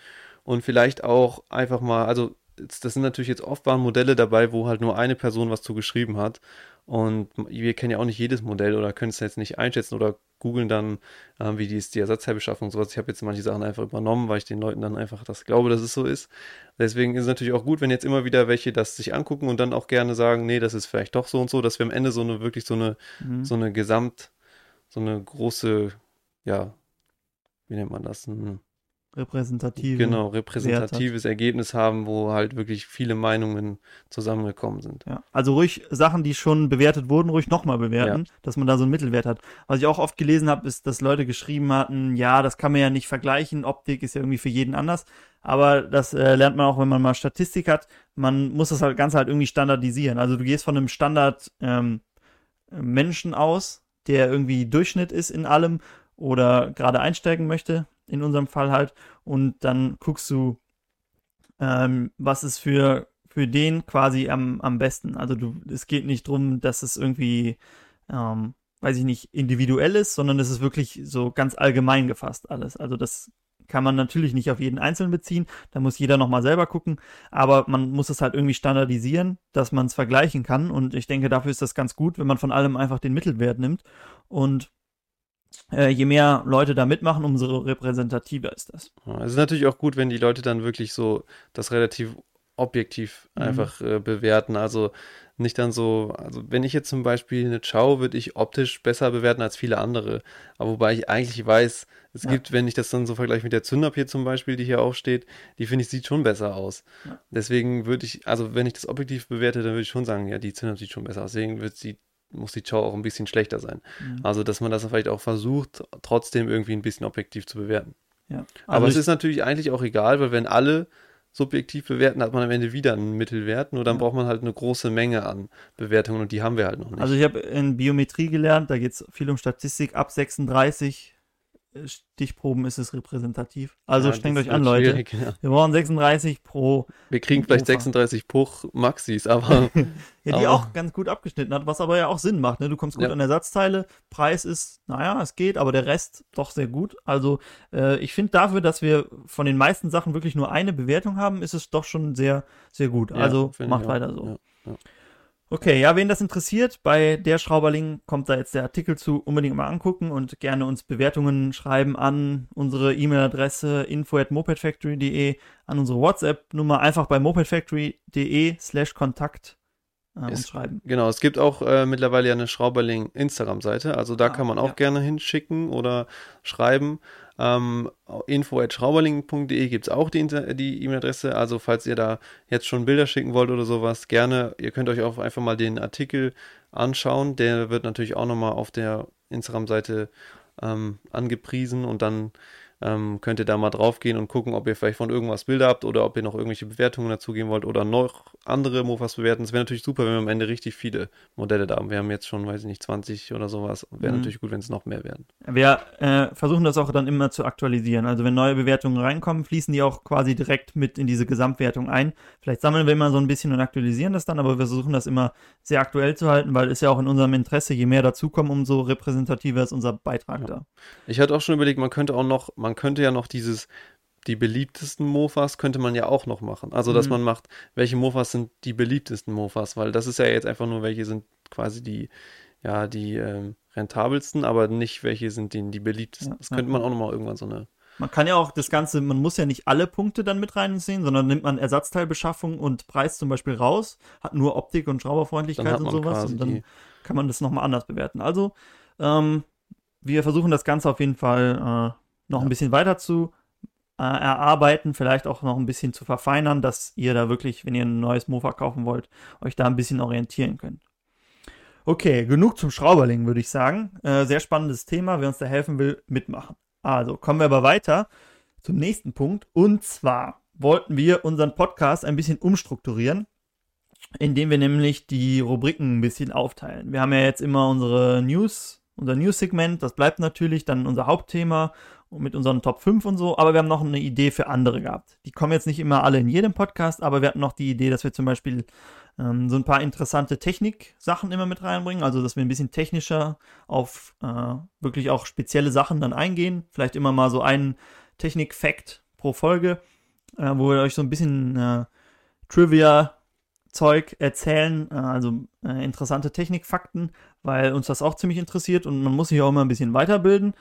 Und vielleicht auch einfach mal, also das sind natürlich jetzt oft waren Modelle dabei, wo halt nur eine Person was zu geschrieben hat. Und wir kennen ja auch nicht jedes Modell oder können es jetzt nicht einschätzen oder googeln dann, äh, wie die ist die Ersatzteilbeschaffung und sowas. Ich habe jetzt manche Sachen einfach übernommen, weil ich den Leuten dann einfach das glaube, dass es so ist. Deswegen ist es natürlich auch gut, wenn jetzt immer wieder welche das sich angucken und dann auch gerne sagen, nee, das ist vielleicht doch so und so, dass wir am Ende so eine wirklich so eine Mhm. so eine Gesamt, so eine große, ja, wie nennt man das? Ein, Repräsentative. genau, repräsentatives Ergebnis haben, wo halt wirklich viele Meinungen zusammengekommen sind. Ja, also ruhig Sachen, die schon bewertet wurden, ruhig nochmal bewerten, dass man da so einen Mittelwert hat. Was ich auch oft gelesen habe, ist, dass Leute geschrieben hatten, ja, das kann man ja nicht vergleichen, Optik ist ja irgendwie für jeden anders. Aber das äh, lernt man auch, wenn man mal Statistik hat. Man muss das halt ganz halt irgendwie standardisieren. Also du gehst von einem Standard ähm, Menschen aus, der irgendwie Durchschnitt ist in allem oder gerade einsteigen möchte, in unserem Fall halt, und dann guckst du, ähm, was ist für, für den quasi am, am besten. Also du, es geht nicht drum, dass es irgendwie, ähm, weiß ich nicht, individuell ist, sondern es ist wirklich so ganz allgemein gefasst alles. Also das kann man natürlich nicht auf jeden Einzelnen beziehen, da muss jeder nochmal selber gucken, aber man muss es halt irgendwie standardisieren, dass man es vergleichen kann. Und ich denke, dafür ist das ganz gut, wenn man von allem einfach den Mittelwert nimmt. Und äh, je mehr Leute da mitmachen, umso repräsentativer ist das. Es ist natürlich auch gut, wenn die Leute dann wirklich so das relativ objektiv Mhm. einfach äh, bewerten. Also nicht dann so, also wenn ich jetzt zum Beispiel eine Chow, würde ich optisch besser bewerten als viele andere. Aber wobei ich eigentlich weiß, es Ja. gibt, wenn ich das dann so vergleiche mit der Zündab hier zum Beispiel, die hier aufsteht, die finde ich sieht schon besser aus. Ja. Deswegen würde ich, also wenn ich das objektiv bewerte, dann würde ich schon sagen, ja, die Zündab sieht schon besser aus. Deswegen wird sie, muss die Chow auch ein bisschen schlechter sein. Mhm. Also, dass man das vielleicht auch versucht, trotzdem irgendwie ein bisschen objektiv zu bewerten. Ja. Aber Also es ist natürlich eigentlich auch egal, weil wenn alle subjektiv bewerten, hat man am Ende wieder einen Mittelwert, nur dann Ja. braucht man halt eine große Menge an Bewertungen und die haben wir halt noch nicht. Also ich habe in Biometrie gelernt, da geht es viel um Statistik. Ab 36 Stichproben ist es repräsentativ. Also Ja, strengt euch an, Leute. ja. Wir brauchen 36 pro, Wir kriegen vielleicht Ufer. 36 Puch Maxis, aber ja, die Aber- auch ganz gut abgeschnitten hat, was aber ja auch Sinn macht. Ne? Du kommst gut Ja. an Ersatzteile, Preis ist, naja, es geht, aber der Rest doch sehr gut. Also äh, ich finde dafür, dass wir von den meisten Sachen wirklich nur eine Bewertung haben, ist es doch schon sehr, sehr gut. Ja, also macht weiter so. Okay, ja, wen das interessiert, bei der Schrauberling kommt da jetzt der Artikel zu, unbedingt mal angucken und gerne uns Bewertungen schreiben an unsere E-Mail-Adresse info@mopedfactory.de, an unsere WhatsApp-Nummer einfach bei mopedfactory.de slash Kontakt äh, uns Ist- schreiben. genau, es gibt auch äh, mittlerweile ja eine Schrauberling Instagram-Seite, also da Ah, kann man auch ja. gerne hinschicken oder schreiben. Ähm, info.schrauberling.de gibt es auch die E-Mail-Adresse, also falls ihr da jetzt schon Bilder schicken wollt oder sowas, gerne, ihr könnt euch auch einfach mal den Artikel anschauen, der wird natürlich auch nochmal auf der Instagram-Seite ähm, angepriesen und dann ähm, könnt ihr da mal drauf gehen und gucken, ob ihr vielleicht von irgendwas Bilder habt oder ob ihr noch irgendwelche Bewertungen dazugeben wollt oder noch andere Mofas bewerten. Es wäre natürlich super, wenn wir am Ende richtig viele Modelle da haben. Wir haben jetzt schon, weiß ich nicht, 20 oder sowas. Wäre Mhm. natürlich gut, wenn es noch mehr werden. Wir äh, versuchen das auch dann immer zu aktualisieren. Also wenn neue Bewertungen reinkommen, fließen die auch quasi direkt mit in diese Gesamtwertung ein. Vielleicht sammeln wir immer so ein bisschen und aktualisieren das dann, aber wir versuchen das immer sehr aktuell zu halten, weil ist ja auch in unserem Interesse, je mehr dazukommen, umso repräsentativer ist unser Beitrag Ja. da. Ich hatte auch schon überlegt, man könnte auch noch, man könnte ja noch dieses, die beliebtesten Mofas könnte man ja auch noch machen. Also, dass Mhm. man macht, welche Mofas sind die beliebtesten Mofas, weil das ist ja jetzt einfach nur, welche sind quasi die, ja, die ähm, rentabelsten, aber nicht welche sind die, die beliebtesten. Ja, das ja, könnte man ja. auch nochmal irgendwann so eine. Man kann ja auch das Ganze, man muss ja nicht alle Punkte dann mit reinziehen, sondern nimmt man Ersatzteilbeschaffung und Preis zum Beispiel raus, hat nur Optik und Schrauberfreundlichkeit und man sowas und dann kann man das nochmal anders bewerten. Also, ähm, wir versuchen das Ganze auf jeden Fall äh, noch Ja. ein bisschen weiter zu äh, erarbeiten, vielleicht auch noch ein bisschen zu verfeinern, dass ihr da wirklich, wenn ihr ein neues Mofa kaufen wollt, euch da ein bisschen orientieren könnt. Okay, genug zum Schrauberling, würde ich sagen. Äh, sehr spannendes Thema. Wer uns da helfen will, mitmachen. Also, kommen wir aber weiter zum nächsten Punkt. Und zwar wollten wir unseren Podcast ein bisschen umstrukturieren, indem wir nämlich die Rubriken ein bisschen aufteilen. Wir haben ja jetzt immer unsere News, unser News-Segment, das bleibt natürlich dann unser Hauptthema und mit unseren Top 5 und so, aber wir haben noch eine Idee für andere gehabt. Die kommen jetzt nicht immer alle in jedem Podcast, aber wir hatten noch die Idee, dass wir zum Beispiel ähm, so ein paar interessante Technik-Sachen immer mit reinbringen, also dass wir ein bisschen technischer auf äh, wirklich auch spezielle Sachen dann eingehen. Vielleicht immer mal so einen Technik-Fact pro Folge, äh, wo wir euch so ein bisschen äh, Trivia-Zeug erzählen, äh, also äh, interessante Technikfakten, weil uns das auch ziemlich interessiert und man muss sich auch immer ein bisschen weiterbilden.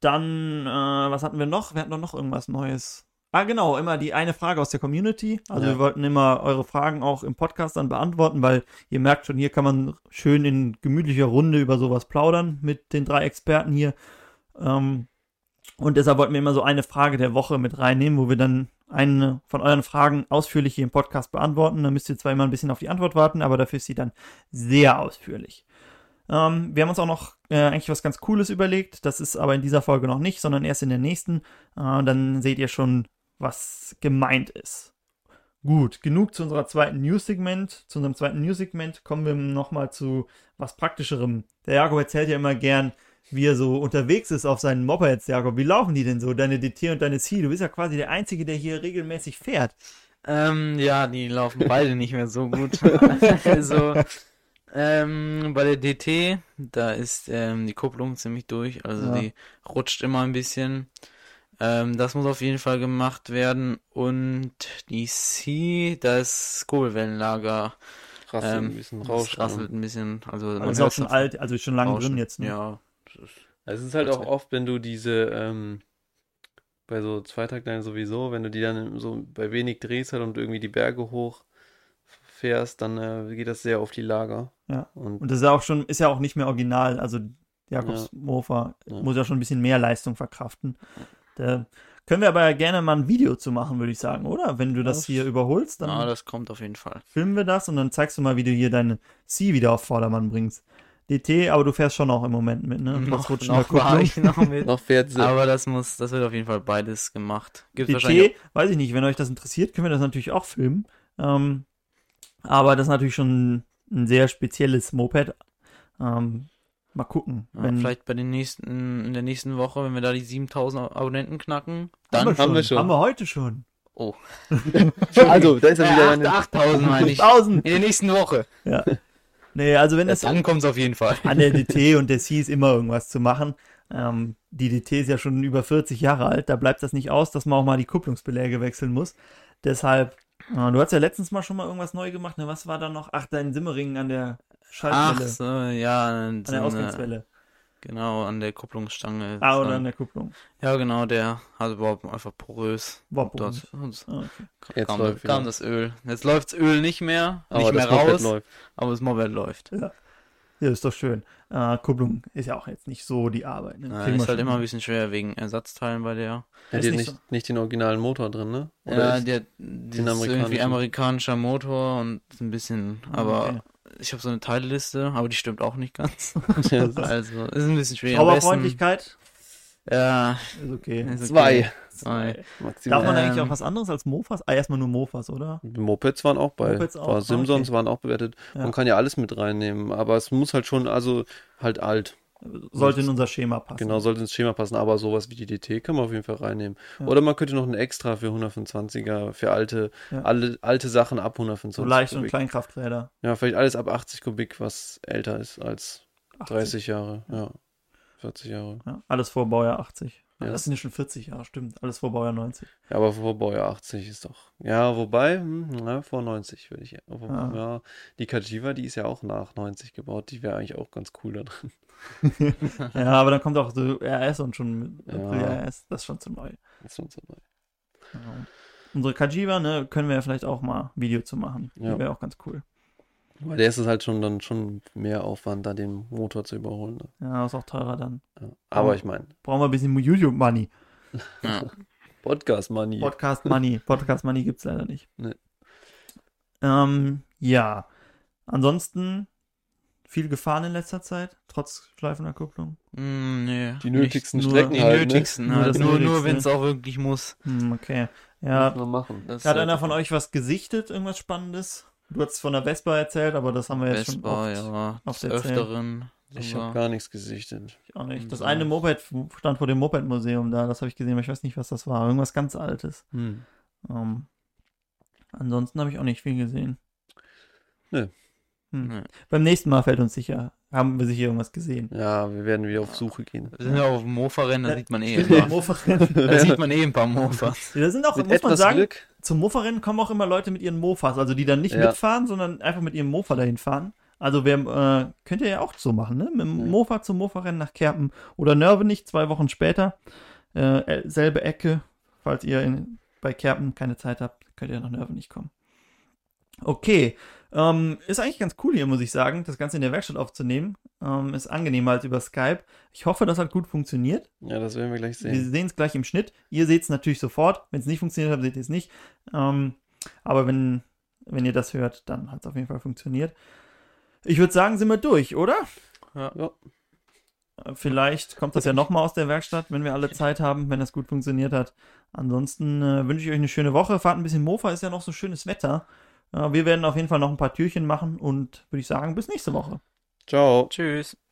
Dann, äh, was hatten wir noch? Wir hatten doch noch irgendwas Neues. Ah, genau, immer die eine Frage aus der Community. Also Ja. wir wollten immer eure Fragen auch im Podcast dann beantworten, weil ihr merkt schon, hier kann man schön in gemütlicher Runde über sowas plaudern mit den drei Experten hier. Ähm, und deshalb wollten wir immer so eine Frage der Woche mit reinnehmen, wo wir dann eine von euren Fragen ausführlich hier im Podcast beantworten. Da müsst ihr zwar immer ein bisschen auf die Antwort warten, aber dafür ist sie dann sehr ausführlich. Ähm, wir haben uns auch noch äh, eigentlich was ganz Cooles überlegt. Das ist aber in dieser Folge noch nicht, sondern erst in der nächsten. Äh, dann seht ihr schon, was gemeint ist. Gut, genug zu unserer zweiten News-Segment. Zu unserem zweiten News-Segment kommen wir nochmal zu was Praktischerem. Der Jakob erzählt ja immer gern, wie er so unterwegs ist auf seinen Mopeds. Jakob, wie laufen die denn so, deine DT und deine C? Du bist ja quasi der Einzige, der hier regelmäßig fährt. Ähm, ja, die laufen beide nicht mehr so gut. also, ähm, bei der DT, da ist ähm, die Kupplung ziemlich durch, also Ja. die rutscht immer ein bisschen. Ähm, das muss auf jeden Fall gemacht werden. Und die C, da ist Kurbelwellenlager. Rasselt Ähm, ein bisschen das rauscht. rasselt ein bisschen. Also man Das ist auch schon alt, also schon lange rauschen. drin jetzt. Ne? Ja. das ist- Es ist halt auch oft, wenn du diese, ähm, bei so Zweitaktern sowieso, wenn du die dann so bei wenig Drehs halt und irgendwie die Berge hoch fährst, dann äh, geht das sehr auf die Lager. Ja. Und Und das ist ja auch schon, ist ja auch nicht mehr original. Also Jakobs Mofa Ja. muss ja schon ein bisschen mehr Leistung verkraften. Da können wir aber ja gerne mal ein Video zu machen, würde ich sagen, oder? Wenn du das Das- hier überholst, dann Ja, das kommt auf jeden Fall. filmen wir das und dann zeigst du mal, wie du hier deine C wieder auf Vordermann bringst. DT, aber du fährst schon auch im Moment mit, ne? Noch, rutschender noch Kupplung. ich noch mit. noch fährt sie. Aber das muss, das wird auf jeden Fall beides gemacht. Gibt wahrscheinlich DT, weiß ich nicht, wenn euch das interessiert, können wir das natürlich auch filmen. Ähm, aber das ist natürlich schon ein sehr spezielles Moped. Ähm, mal gucken. Ja, wenn, vielleicht bei den nächsten, in der nächsten Woche, wenn wir da die 7000 Abonnenten knacken, haben, dann. wir haben wir schon. schon. Haben wir heute schon. Oh. also, da ist er wieder Äh, eine, 8000 meine ich. 1000! In der nächsten Woche. Ja. Nee, also wenn es Dann kommt es auf jeden Fall. an der DT und der C ist immer irgendwas zu machen. Ähm, die DT ist ja schon über 40 Jahre alt, da bleibt das nicht aus, dass man auch mal die Kupplungsbeläge wechseln muss. Deshalb, äh, du hast ja letztens mal schon mal irgendwas neu gemacht, ne? Was war da noch? Ach, dein Simmering an der Ach Schaltwelle, so, ja. an der Ausgangswelle. Genau, an der Kupplungsstange. Ah, oder Dann- an der Kupplung. Ja, genau, der hat überhaupt einfach porös. War Dort porös. dort Ah, okay. Jetzt kam, läuft wieder. kam das Öl. Jetzt läuft das Öl nicht mehr, aber nicht mehr raus, läuft. aber das Moped läuft. Ja, ist doch schön. Äh, Kupplung ist ja auch jetzt nicht so die Arbeit. Ne? Ja, ist halt immer ein bisschen schwer wegen Ersatzteilen bei der. Hat Ist ihr nicht so. nicht den originalen Motor drin, ne? Oder ja, der, ist irgendwie amerikanischer Motor und ein bisschen, aber Okay. ich habe so eine Teilliste, aber die stimmt auch nicht ganz. Ja, Also ist ein bisschen schwer. Schrauberfreundlichkeit. Ja, Ist okay. ist okay. Zwei. Maximal. Darf man eigentlich Ähm. auch was anderes als Mofas? Ah, erstmal nur Mofas, oder? Die Mopeds waren auch bei. Mopeds auch, War ah, Simpsons okay. waren auch bewertet. Ja. Man kann ja alles mit reinnehmen, aber es muss halt schon, also halt alt. Sollte in unser Schema passen. Genau, sollte ins Schema passen, aber sowas wie die DT kann man auf jeden Fall reinnehmen. Ja. Oder man könnte noch ein Extra für 125er, für alte, Ja. alle, alte Sachen ab 125 So leicht und. Kleinkrafträder. Ja, vielleicht alles ab 80 Kubik, was älter ist als 80. 30 Jahre, ja. 40 Jahre. Ja, alles vor Baujahr 80. Ja. Das sind ja schon 40 Jahre, stimmt. Alles vor Baujahr 90. Ja, aber vor Baujahr 80 ist doch. Ja, wobei, hm, na, vor 90 würde ich. Ja, Ah. ja, die Kajiva, die ist ja auch nach 90 gebaut. Die wäre eigentlich auch ganz cool da drin. ja, aber dann kommt auch so RS und schon mit Ja. RS. Das ist schon zu neu. Das ist schon so neu. Ja. Unsere Kajiva, ne, können wir ja vielleicht auch mal Video zu machen. Ja. Die wäre auch ganz cool. Weil der ist es halt schon dann schon mehr Aufwand, da den Motor zu überholen. Ne? Ja, ist auch teurer dann. Ja. Aber ich meine, Brauchen wir ein bisschen YouTube-Money. Ja. Podcast Money. Podcast-Money. Podcast-Money gibt es leider nicht. Nee. Ähm, ja. Ansonsten viel gefahren in letzter Zeit, trotz schleifender Kupplung. Mm, nee, die nicht nötigsten nur Strecken Die halt, nötigsten, Nur halt. das nur, nur Nötigste. wenn es auch wirklich muss. Hm, okay. ne? Ja, Muss man machen. Das hat einer halt von euch was gesichtet, irgendwas Spannendes? Du hast von der Vespa erzählt, aber das haben wir jetzt schon Vespa, oft. ja, oft erzählt. Öfteren. Ich habe gar nichts gesichtet. Ich auch nicht. Das So. eine Moped stand vor dem Moped-Museum da, das habe ich gesehen, aber ich weiß nicht, was das war. Irgendwas ganz Altes. Hm. Ähm, ansonsten habe ich auch nicht viel gesehen. Nö. Hm. Nö. Beim nächsten Mal fällt uns sicher, haben wir sicher irgendwas gesehen. Ja, wir werden wieder auf Suche gehen. Wir sind ja auf dem Mofa-Rennen, da sieht man eh ein paar. Mofa-Rennen. Da sieht man eh ein paar Mofas. Da sind auch, Mit muss man sagen, Glück. zum Mofa-Rennen kommen auch immer Leute mit ihren Mofas, also die dann nicht Ja. mitfahren, sondern einfach mit ihrem Mofa dahin fahren. Also wer, äh, könnt ihr ja auch so machen, ne? Mit dem Ja. Mofa zum Mofa-Rennen nach Kerpen oder Nörvenich zwei Wochen später. Äh, selbe Ecke, falls ihr in, bei Kerpen keine Zeit habt, könnt ihr nach Nörvenich kommen. Okay, ähm, ist eigentlich ganz cool hier, muss ich sagen, das Ganze in der Werkstatt aufzunehmen. Ähm, ist angenehmer als über Skype. Ich hoffe, das hat gut funktioniert. Ja, das werden wir gleich Wir sehen. sehen es gleich im Schnitt. Ihr seht es natürlich sofort. Wenn es nicht funktioniert hat, seht ihr es nicht. Ähm, aber wenn, wenn ihr das hört, dann hat es auf jeden Fall funktioniert. Ich würde sagen, sind wir durch, oder? Ja. Vielleicht kommt das ja nochmal aus der Werkstatt, wenn wir alle Zeit haben, wenn das gut funktioniert hat. Ansonsten äh, wünsche ich euch eine schöne Woche. Fahrt ein bisschen Mofa, ist ja noch so schönes Wetter. Äh, wir werden auf jeden Fall noch ein paar Türchen machen und würde ich sagen, bis nächste Woche. Ciao. Tschüss.